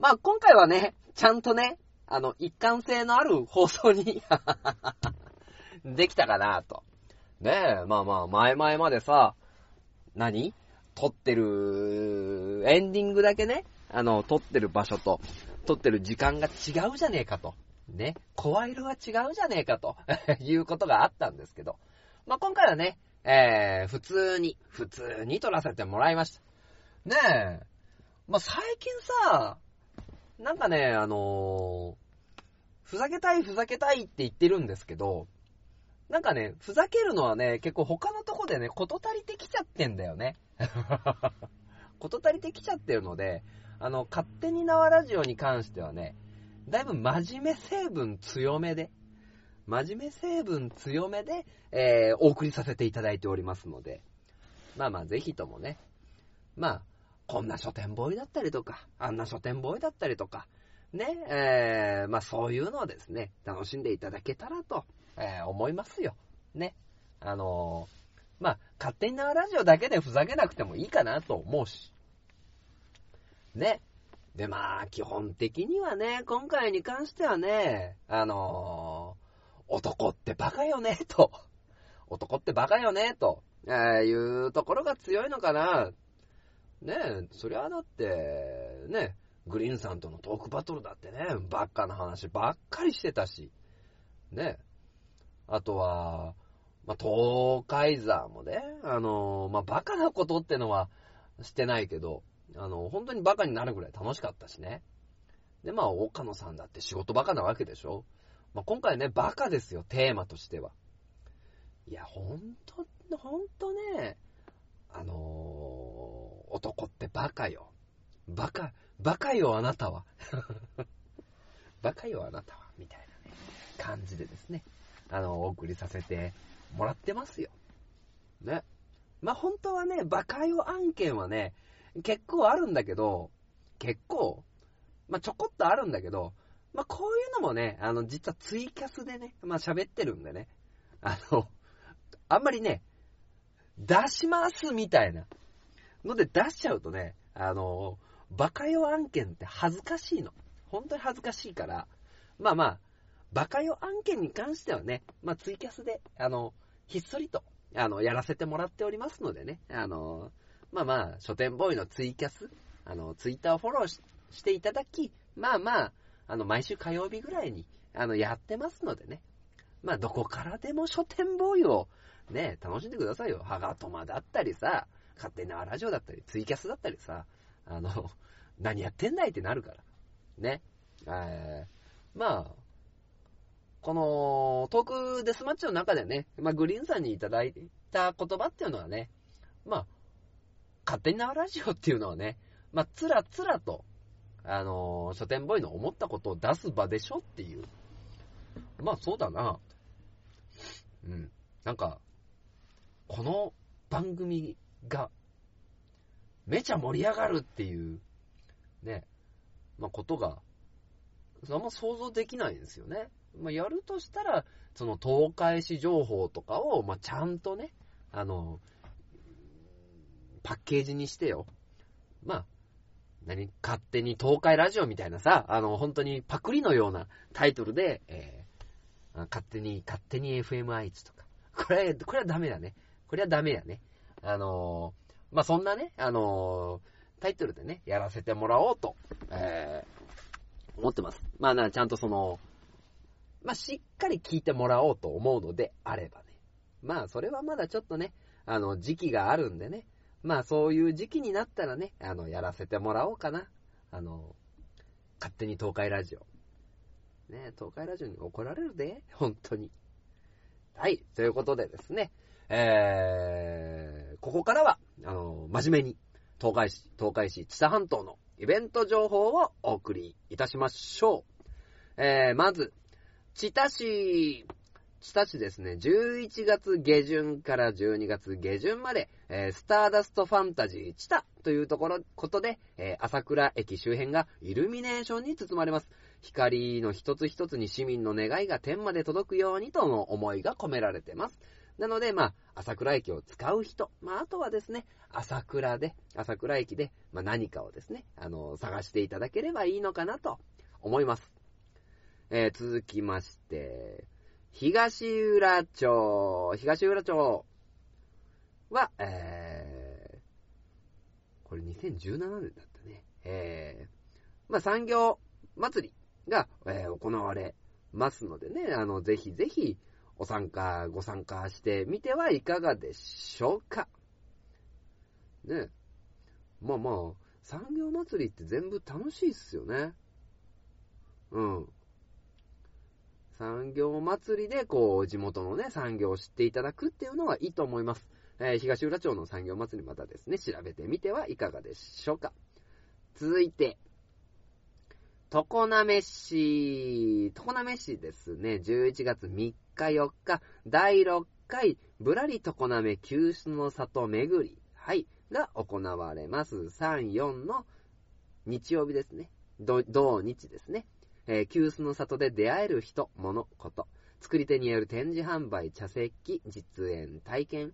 まあ、今回はね、ちゃんとね、あの、一貫性のある放送に できたかなと。ねえ、まあまあ、前々までさ、何？撮ってる、エンディングだけね、あの、撮ってる場所と、撮ってる時間が違うじゃねえかと。ね、声色が違うじゃねえかと いうことがあったんですけど、まあ今回はね、えー、普通に、普通に撮らせてもらいました。ねえ、まあ最近さ、なんかね、あのふざけたいふざけたいって言ってるんですけど、なんかね、ふざけるのはね、結構他のとこでね、こと足りてきちゃってんだよね。こと足りてきちゃってるので、あの、勝手に縄ラジオに関してはね、だいぶ真面目成分強めで、真面目成分強めで、えー、お送りさせていただいておりますので、まあまあ、ぜひともね、まあ、こんな書店ボーイだったりとか、あんな書店ボーイだったりとか、ね、えー、まあそういうのをですね、楽しんでいただけたらと、えー思いますよ。ね。あのーまあ、勝手に縄ラジオだけでふざけなくてもいいかなと思うし。ね。で、まあ、基本的にはね、今回に関してはね、あのー男ってバカよね、と。男ってバカよね、と、えいうところが強いのかな。ねえ、そりゃだって、ね、グリーンさんとのトークバトルだってね、ばっかな話ばっかりしてたし、ねえ。あとは、まあ、東海座もね、あの、まあ、バカなことってのはしてないけど、あの、本当にバカになるぐらい楽しかったしね。で、まあ、岡野さんだって仕事バカなわけでしょ。まあ、今回ね、バカですよ、テーマとしては。いや、ほんと、ほんとね、あのー男ってバカよ。バカ、バカよ、あなたは。バカよ、あなたは。みたいなね、感じでですね、あの、お送りさせてもらってますよ。ね。まあ、本当はね、バカよ案件はね、結構あるんだけど、結構、まあ、ちょこっとあるんだけど、まあ、こういうのもね、あの、実はツイキャスでね、まあ、喋ってるんでね、あの、あんまりね、出しますみたいなので出しちゃうとね、あの、バカよ案件って恥ずかしいの。本当に恥ずかしいから、まあまあ、バカよ案件に関してはね、まあツイキャスで、あの、ひっそりと、あの、やらせてもらっておりますのでね、あの、まあまあ、書店ボーイのツイキャス、あの、ツイッターをフォローししていただき、まあまあ、あの、毎週火曜日ぐらいに、あの、やってますのでね、まあ、どこからでも書店ボーイを、ね、楽しんでくださいよ。ハガトマだったりさ、勝手なラジオだったり、ツイキャスだったりさ、あの、何やってんだいってなるから。ね。えー、まあ、この、トークデスマッチの中でね、まあ、グリーンさんにいただいた言葉っていうのはね、まあ、勝手になラジオっていうのはね、まあ、つらつらと、あのー書店ボーイの思ったことを出す場でしょっていう。まあ、そうだな。うん。なんか、この番組が、めちゃ盛り上がるっていう、ね、まあ、ことが、あんま想像できないんですよね。まあ、やるとしたら、その東海市情報とかを、まあ、ちゃんとね、あの、パッケージにしてよ。まあ、何勝手に東海ラジオみたいなさ、あの、本当にパクリのようなタイトルで、えー勝手に、勝手に FM 愛知とか。これ、これはダメだね。これはダメやね。あのーまあ、そんなね、あのータイトルでね、やらせてもらおうと、えー思ってます。まあな、ちゃんとその、まあ、しっかり聞いてもらおうと思うのであればね。まあ、それはまだちょっとね、あの、時期があるんでね。まあ、そういう時期になったらね、あの、やらせてもらおうかな。あの、勝手に東海ラジオ。ね、東海ラジオに怒られるで、本当に。はい、ということでですね、えー、ここからは、あの、真面目に、東海市、東海市知多半島のイベント情報をお送りいたしましょう。えー、まず、知多市、知多市ですね、11月下旬から12月下旬まで、えースターダストファンタジー知多というところ、ことで、えー朝倉駅周辺がイルミネーションに包まれます。光の一つ一つに市民の願いが天まで届くようにとの思いが込められてます。なので、まあ、朝倉駅を使う人、まあ、あとはですね、朝倉で、朝倉駅で、まあ、何かをですね、あの、探していただければいいのかなと思います。えー続きまして、東浦町、東浦町は、えー、これ2017年だったね。えー、まあ、産業祭りが、えー行われますのでね、あの、ぜひぜひ、お参加、ご参加してみてはいかがでしょうか。ね。まあまあ、産業祭りって全部楽しいっすよね。うん。産業祭りで、こう、地元のね、産業を知っていただくっていうのはいいと思います。えー東浦町の産業祭りまたですね、調べてみてはいかがでしょうか。続いて、常滑市、常滑市ですね、11月3日4日、第6回、ぶらり常滑急須の里巡り、はい、が行われます。3、4の日曜日ですね。土日ですね。えー、急須の里で出会える人、物、こと。作り手による展示販売、茶席、実演、体験。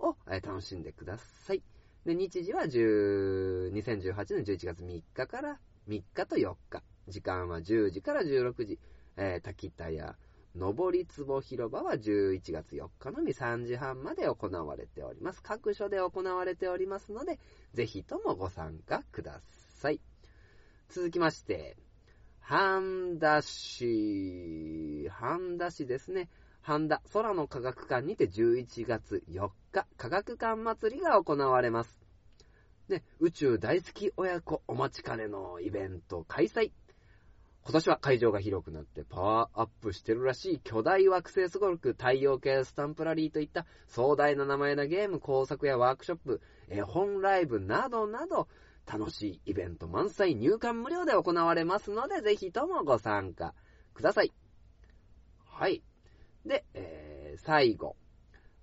を、えー楽しんでください。で、日時は10 2018年11月3日から3日と4日。時間は10時から16時。えー滝田屋、上り壺広場は11月4日のみ3時半まで行われております。各所で行われておりますので、ぜひともご参加ください。続きまして、半田市、半田市ですね。半田空の科学館にて11月4日、科学館祭りが行われます。ね、宇宙大好き親子お待ちかねのイベント開催。今年は会場が広くなってパワーアップしてるらしい巨大惑星すごろく太陽系スタンプラリーといった壮大な名前なゲーム工作やワークショップ、絵本ライブなどなど楽しいイベント満載入館無料で行われますのでぜひともご参加ください。はい。で、えー、最後。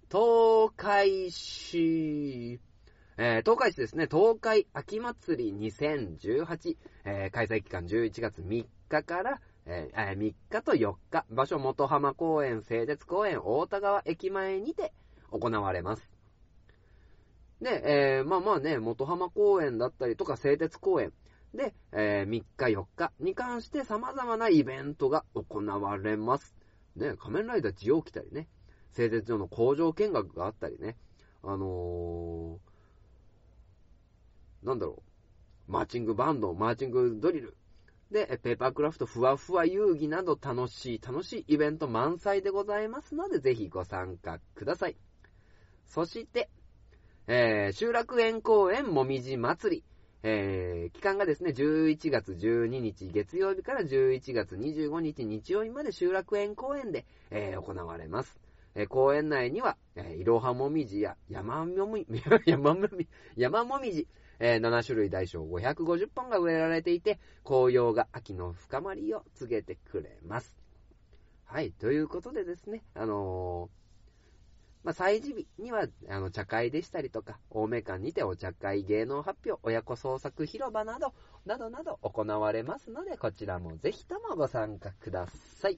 東海市、えー、東海市ですね、東海秋祭り2018、えー開催期間11月3日から、えー3日と4日、場所元浜公園、製鉄公園、大田川駅前にて行われます。で、えーまあまあね、元浜公園だったりとか、製鉄公園で、えー3日4日に関して様々なイベントが行われます。ね、仮面ライダージオ来たりね、製鉄所の工場見学があったりね、あのー、なんだろう、マーチングバンド、マーチングドリル、で、ペーパークラフトふわふわ遊戯など楽しい、楽しいイベント満載でございますので、ぜひご参加ください。そして、えー、集落園公園もみじ祭り。えー、期間がですね、11月12日月曜日から11月25日日曜日まで集落園公園で、えー行われます。えー公園内には、えーいろはもみじや山もみ、山もみ、山もみじ、えー7種類大小550本が植えられていて、紅葉が秋の深まりを告げてくれます。はい、ということでですね、あのーまあ、祭事日には、あの、茶会でしたりとか、青梅館にてお茶会、芸能発表、親子創作広場など、などなど行われますので、こちらもぜひともご参加ください。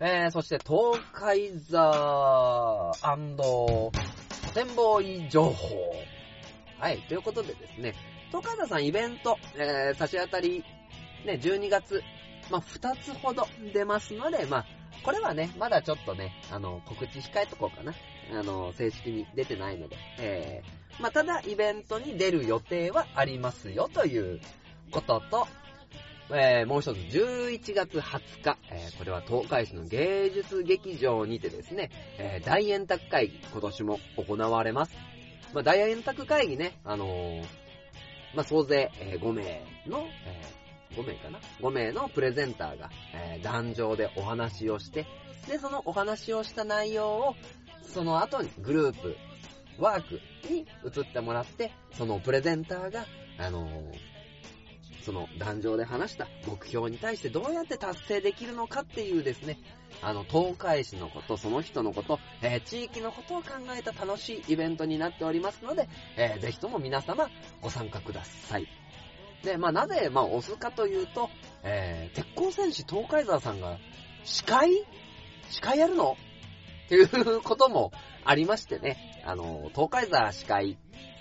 えー、そして、東海座古典ボーイ情報。はい、ということでですね、東海座さんイベント、えー、差し当たり、ね、12月、まあ、2つほど出ますので、まあ、これはね、まだちょっとね、あの、告知控えとこうかな。あの、正式に出てないので。えー、まあ、ただ、イベントに出る予定はありますよ、ということと、えー、もう一つ、11月20日、えー、これは東海市の芸術劇場にてですね、えー、大円卓会議、今年も行われます。まあ、大円卓会議ね、あのーまあ、総勢、え5名の、え5名かな ?5 名のプレゼンターが、えー壇上でお話をして、で、そのお話をした内容を、その後にグループ、ワークに移ってもらって、そのプレゼンターが、あのーその壇上で話した目標に対してどうやって達成できるのかっていうですね、あの、東海市のこと、その人のこと、えー地域のことを考えた楽しいイベントになっておりますので、えーぜひとも皆様ご参加ください。で、まあ、なぜ、まあ、押すかというと、えー、鉄鋼戦士東海沢さんが、司会？司会やるの？っていうこともありましてね、あの、東海沢司会、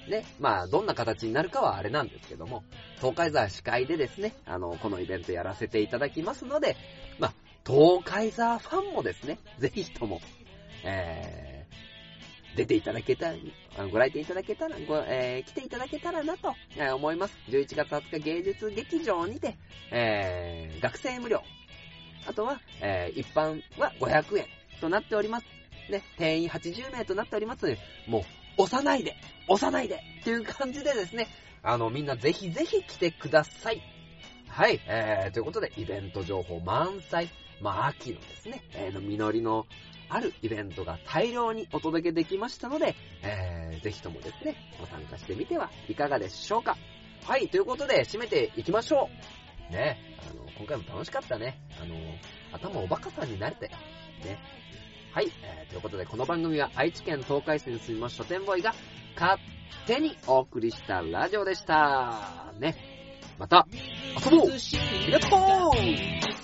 ね、まあ、どんな形になるかはあれなんですけども、東海沢司会でですね、あの、このイベントやらせていただきますので、まあ、東海沢ファンもですね、ぜひとも、えー、出ていただけたら、ご来店いただけたら、ご、えー、来ていただけたらなと、えー思います。11月20日芸術劇場にて、えー、学生無料。あとは、えー、一般は500円となっております。ね、定員80名となっておりますので、もう、押さないで押さないでっていう感じでですね、あの、みんなぜひぜひ来てください。はい、えー、ということで、イベント情報満載。まあ、秋のですね、えー、の実りのあるイベントが大量にお届けできましたので、えー、ぜひともですね、ご参加してみてはいかがでしょうか。はい、ということで、締めていきましょう。ね、あの、今回も楽しかったね。あの、頭おバカさんになれたよ。ね。はい、えー、ということで、この番組は愛知県東海市に住みます書店ボーイが勝手にお送りしたラジオでした。ね。また、遊ぼうありがとう